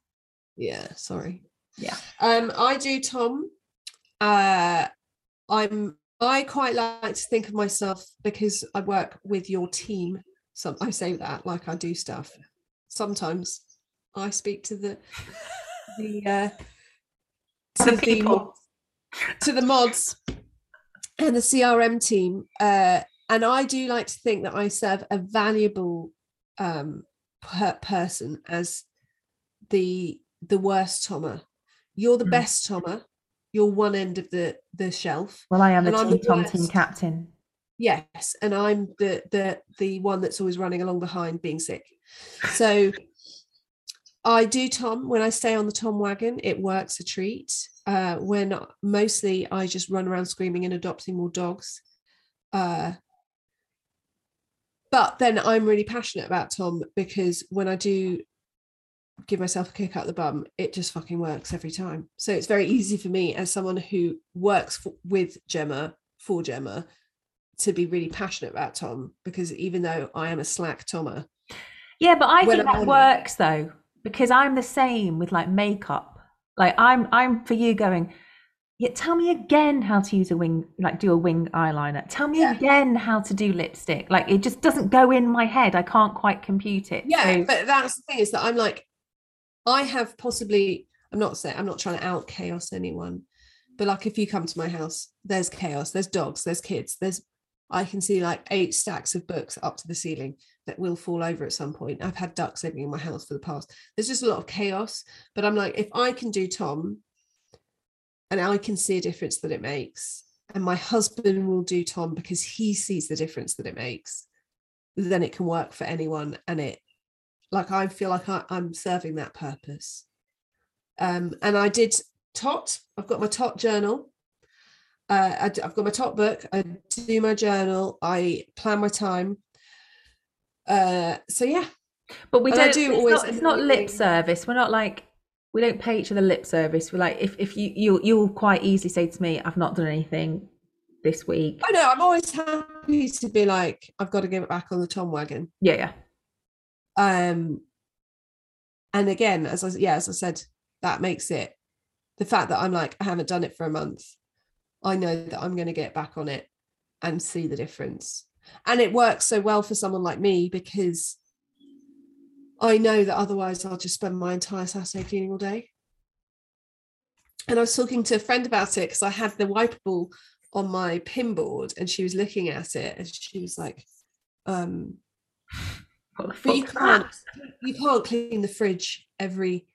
B: Yeah, sorry.
A: Yeah.
B: Um, I do Tom. Uh I'm I quite like to think of myself because I work with your team. Some I say that like I do stuff. Sometimes I speak to the the uh to
A: The people.
B: to the mods and the CRM team. Uh and I do like to think that I serve a valuable um per- person as the the worst Tommer. You're the
A: Mm.
B: best Tommer. You're one end of the the shelf.
A: Well, I am the
B: And
A: Team Tom team captain.
B: Yes, and I'm the the the one that's always running along behind being sick. So I do Tom when I stay on the Tom wagon. It works a treat. Uh, when mostly I just run around screaming and adopting more dogs. Uh, but then I'm really passionate about Tom because when I do give myself a kick out the bum, it just fucking works every time. So it's very easy for me as someone who works for, with Gemma for Gemma to be really passionate about Tom because even though I am a slack Tommer,
A: Yeah, but I think
B: I'm
A: that
B: it.
A: works though. because I'm the same with like makeup. Like I'm I'm for you going, yeah, tell me again how to use a wing, like do a wing eyeliner. Tell me
B: Yeah.
A: again how to do lipstick. Like it just doesn't go in my head. I can't quite compute it.
B: Yeah,
A: So-
B: but that's the thing is that I'm like, I have possibly. I'm not saying I'm not trying to out chaos anyone, but like if you come to my house, there's chaos. There's dogs. There's kids. There's I can see like eight stacks of books up to the ceiling that will fall over at some point. I've had ducks living in my house for the past. There's just a lot of chaos. But I'm like, if I can do Tom, and I can see a difference that it makes, and my husband will do Tom because he sees the difference that it makes, then it can work for anyone. And it like I feel like I, I'm serving that purpose. Um, and I did tot. I've got my tot journal. Uh, I, have got my top book. I do my journal. I plan my time. Uh, so yeah,
A: But we
B: And
A: don't.
B: do
A: it's,
B: always
A: not, it's not lip service. We're not like we don't pay each other lip service. We're like if if you you you'll quite easily say to me, I've not done anything this week.
B: I know. I'm always happy to be like, I've got to give it back on the Tom wagon.
A: Yeah, yeah.
B: Um, and again, as I yeah, as I said, that makes it the fact that I'm like, I haven't done it for a month. I know that I'm going to get back on it and see the difference. And it works so well for someone like me because I know that otherwise I'll just spend my entire Saturday cleaning all day. And I was talking to a friend about it because I had the wipeable on my pin board and she was looking at it and she was like, um, but you can't you can't clean the fridge every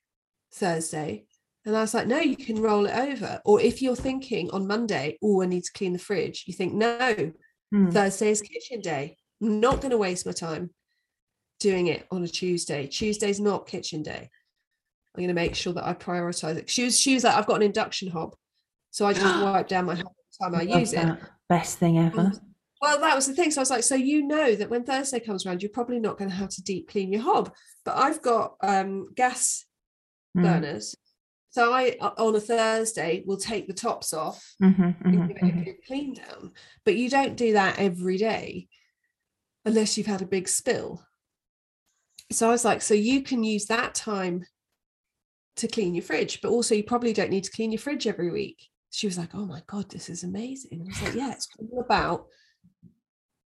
B: Thursday. And I was like, no, you can roll it over. Or if you're thinking on Monday, oh, I need to clean the fridge, you think, no,
A: Hmm.
B: Thursday is kitchen day. I'm not going to waste my time doing it on a Tuesday. Tuesday's not kitchen day. I'm going to make sure that I prioritize it. She was, she was like, I've got an induction hob. So I just wipe down my hob every time I use it.
A: Best thing ever.
B: And- Well, that was the thing. So I was like, so you know that when Thursday comes around, you're probably not going to have to deep clean your hob. But I've got um, gas
A: Mm.
B: burners. So I on a Thursday will take the tops off
A: Mhm,
B: and
A: mhm,
B: give it a
A: mhm.
B: good clean down. But you don't do that every day unless you've had a big spill. So I was like, so you can use that time to clean your fridge, but also you probably don't need to clean your fridge every week. She was like, oh my God, this is amazing. I was like, yeah, it's all about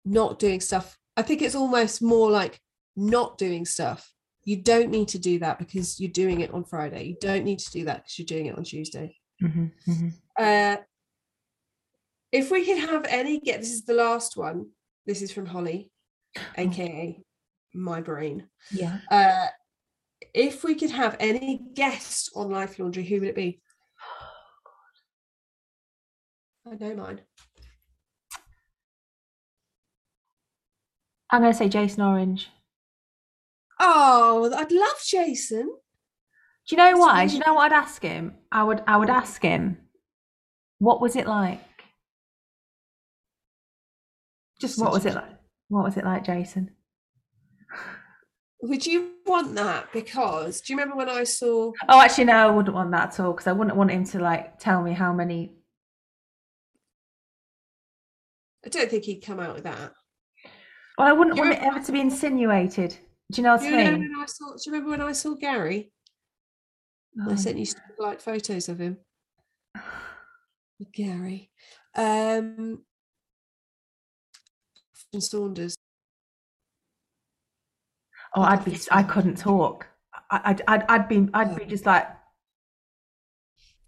B: not doing stuff. I think it's almost more like not doing stuff. You don't need to do that because you're doing it on Friday. You don't need to do that because you're doing it on Tuesday.
A: Mhm, mhm.
B: Uh, if we could have any get this is the last one. This is from Holly, aka my brain.
A: Yeah.
B: Uh, if we could have any guest on Life Laundry, who would it be? I know mine.
A: I'm going to say Jason Orange.
B: Oh, I'd love Jason.
A: Do you know why? Do you know what I'd ask him? I would I would ask him, what was it like? Just what was
B: a-
A: it like? What was it like, Jason?
B: Would you want that? Because do you remember when I saw?
A: Oh, actually, no, I wouldn't want that at all because I wouldn't want him to like tell me how many.
B: I don't think he'd come out with that.
A: Well, I wouldn't
B: You
A: want it ever to be insinuated. Do you know what I mean?
B: when I saw? Do you remember when I saw Gary? I
A: Oh,
B: sent you like photos of him. Gary. Um and Saunders.
A: oh,
B: I'd
A: be. I couldn't talk. I'd. I'd. I'd be. I'd be just like.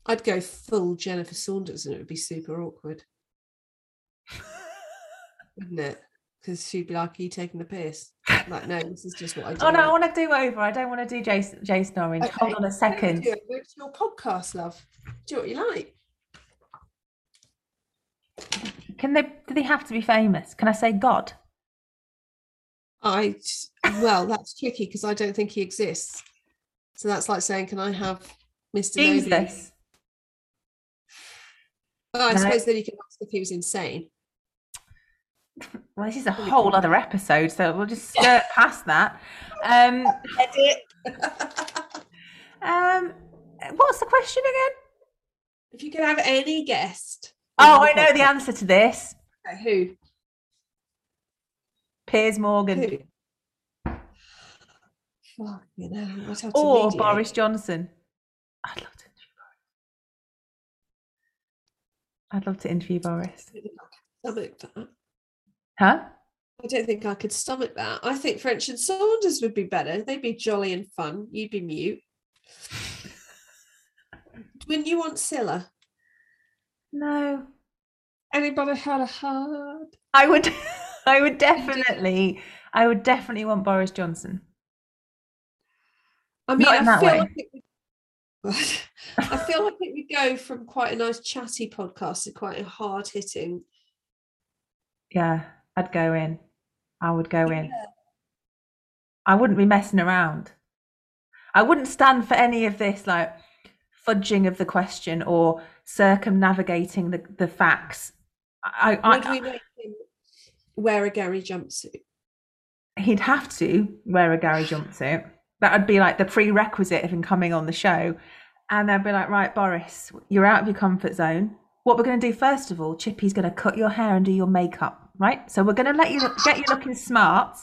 B: I'd go full Jennifer Saunders and it would be super awkward, wouldn't it? Because she'd be like, Are you taking the piss? Like, no, this is just what I do.
A: Oh no, I want to do over. I don't want to do Jason. Jason Orange. Hold on a
B: What do you
A: second.
B: do? It's your podcast, love. Do what you like.
A: Can they? Do they have to be famous? Can I say God?
B: I well, that's tricky because I don't think he exists. So that's like saying, Can I have Mr.
A: Jesus.
B: Well, I
A: No.
B: suppose then you can ask if he was insane.
A: Well, this is a whole other episode, so we'll just skirt past that. Um, um, what's the question again?
B: if you could have any guest.
A: Oh, I know the answer to this.
B: Okay,
A: Piers Morgan.
B: Who? Fuck, you know, I'd have to
A: or
B: mediate.
A: Boris Johnson. I'd love to interview Boris. I'd love to interview Boris. Huh?
B: I don't think I could stomach that. I think French and Saunders would be better. They'd be jolly and fun. You'd be mute. Wouldn't you want Scylla?
A: No.
B: Anybody had a heart?
A: I would I would definitely I would definitely want Boris Johnson.
B: I mean,
A: Not in
B: I
A: that
B: feel
A: way.
B: like it would, I feel like it would go from quite a nice chatty podcast to quite a hard hitting.
A: Yeah, I'd go in. I would go in. I wouldn't be messing around. I wouldn't stand for any of this like fudging of the question or circumnavigating the, the facts. I, I,
B: Would we make him wear a Gary jumpsuit?
A: he'd have to wear a Gary jumpsuit. That would be like the prerequisite of him coming on the show. And they'd be like, right, Boris, you're out of your comfort zone. What we're going to do first of all, Chippy's going to cut your hair and do your makeup, right? So we're going to let you get you looking smart,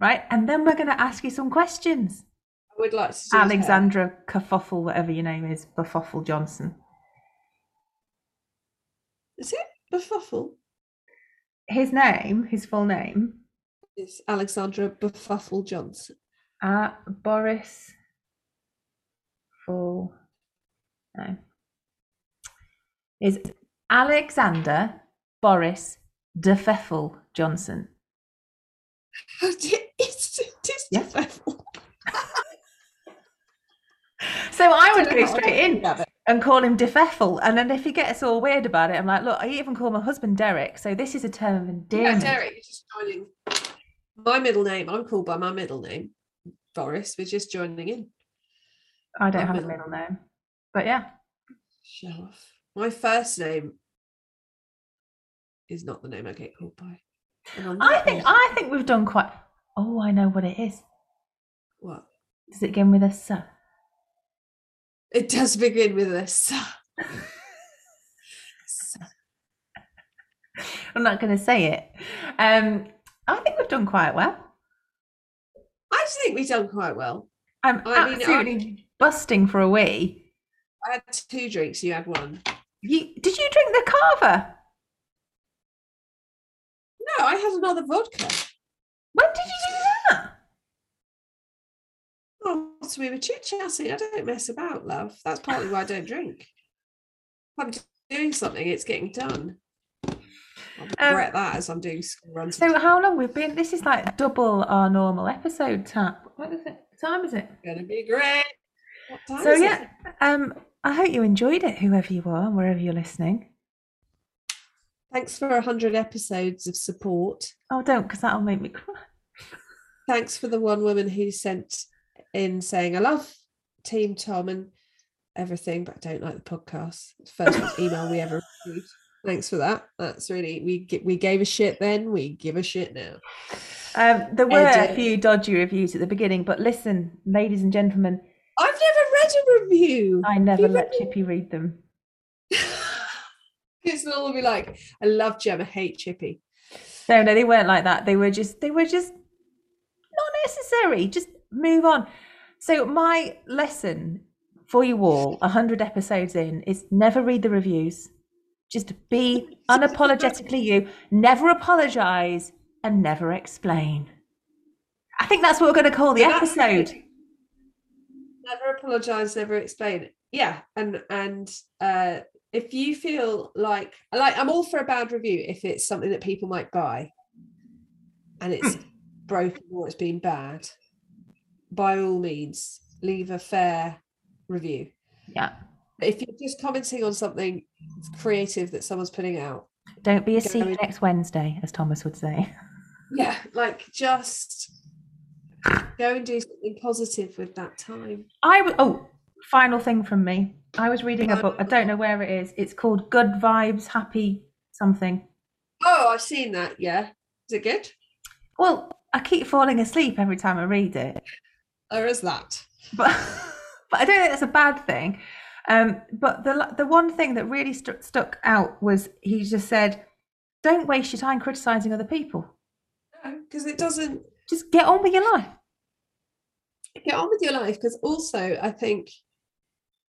A: right? And then we're going to ask you some questions.
B: I would like to.
A: Alexandra Kerfuffle, whatever your name is, Buffuffle Johnson.
B: Is it Befuffle?
A: His name, his full name,
B: It's Alexandra Befuffle Johnson.
A: uh, Boris Full no is Alexander Boris De Pfeffel Johnson.
B: it's it's
A: Yeah.
B: Befuffle.
A: So I would go
B: know how I
A: straight in and call him De Pfeffel, and then if he gets all weird about it, I'm like, look, I even call my husband Derek, so this is a term of
B: Yeah,
A: endearment.
B: Derek, you're just joining. My middle name, I'm called by my middle name, Boris. We're just joining in.
A: I don't
B: My
A: have a
B: middle-
A: middle name, but yeah,
B: Show off. My first name is not the name I get called by.
A: I think I think we've done quite. Oh, I know what it is.
B: what?
A: Does it begin with a S?
B: It does begin with a S.
A: I'm not going to say it. Um, I think we've done quite well.
B: I just think we've done quite well.
A: I'm
B: I mean, I-
A: absolutely busting for a wee.
B: I had two drinks, you had one.
A: You, did you drink the
B: cava? I had another vodka.
A: When did you do that?
B: Oh, so we were chit chatting. I don't mess about, love. That's partly why I don't drink. If I'm doing something, it's getting done. I regret that as I'm doing school runs.
A: Um, So how long we've been? This is like double our normal episode tap. What is it? What time is it?
B: It's gonna be great.
A: So yeah, um, I hope you enjoyed it, whoever you are, wherever you're listening.
B: Thanks for a hundred episodes of support.
A: Oh, don't, because that'll make me cry.
B: Thanks for the one woman who sent in saying, I love Team Tom and everything, but I don't like the podcast. First email we ever received. Thanks for that. That's really we we gave a shit then, we give a shit now.
A: Um, there were a few dodgy reviews at the beginning, but listen, ladies and gentlemen,
B: I've never read a review.
A: I never
B: you
A: let
B: read
A: Chippy read them.
B: It's all be like, I love Gemma, hate Chippy.
A: No, no, they weren't like that. They were just, they were just not necessary. Just move on. So my lesson for you all, a hundred episodes in, is never read the reviews. Just be unapologetically you. Never apologize and never explain. I think that's what we're going to call the
B: Yeah,
A: episode.
B: Never apologize, never explain. Yeah, and and uh if you feel like like I'm all for a bad review if it's something that people might buy and it's hmm. broken or it's been bad, by all means, leave a fair review.
A: Yeah.
B: But if you're just commenting on something creative that someone's putting out,
A: Don't be a
B: Go
A: see
B: in-
A: next Wednesday, as Thomas would say.
B: yeah, like just go and do something positive with that time.
A: I w- oh, final thing from me. I was reading a book. I don't know where it is. It's called Good Vibes, Happy something.
B: Oh, I've seen that. Yeah. Is it good?
A: Well, I keep falling asleep every time I read it,
B: There is that.
A: but but I don't think that's a bad thing. Um, but the the one thing that really stu- stuck out was he just said, "Don't waste your time criticizing other people.
B: Because it doesn't,
A: Just get on with your life."
B: get on with your life because also I think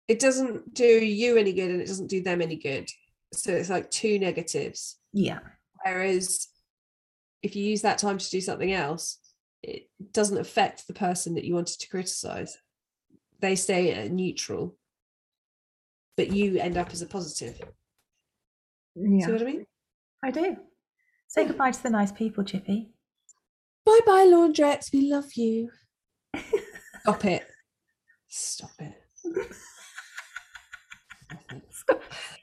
B: it doesn't do you any good and it doesn't do them any good. So it's like two negatives.
A: Yeah.
B: Whereas if you use that time to do something else, it doesn't affect the person that you wanted to criticize. They stay at neutral, but you end up as a positive.
A: Yeah.
B: See what I mean?
A: I do. Say goodbye to the nice people, Chippy.
B: Bye bye, laundrettes. We love you. Stop it. Stop it. すっごい。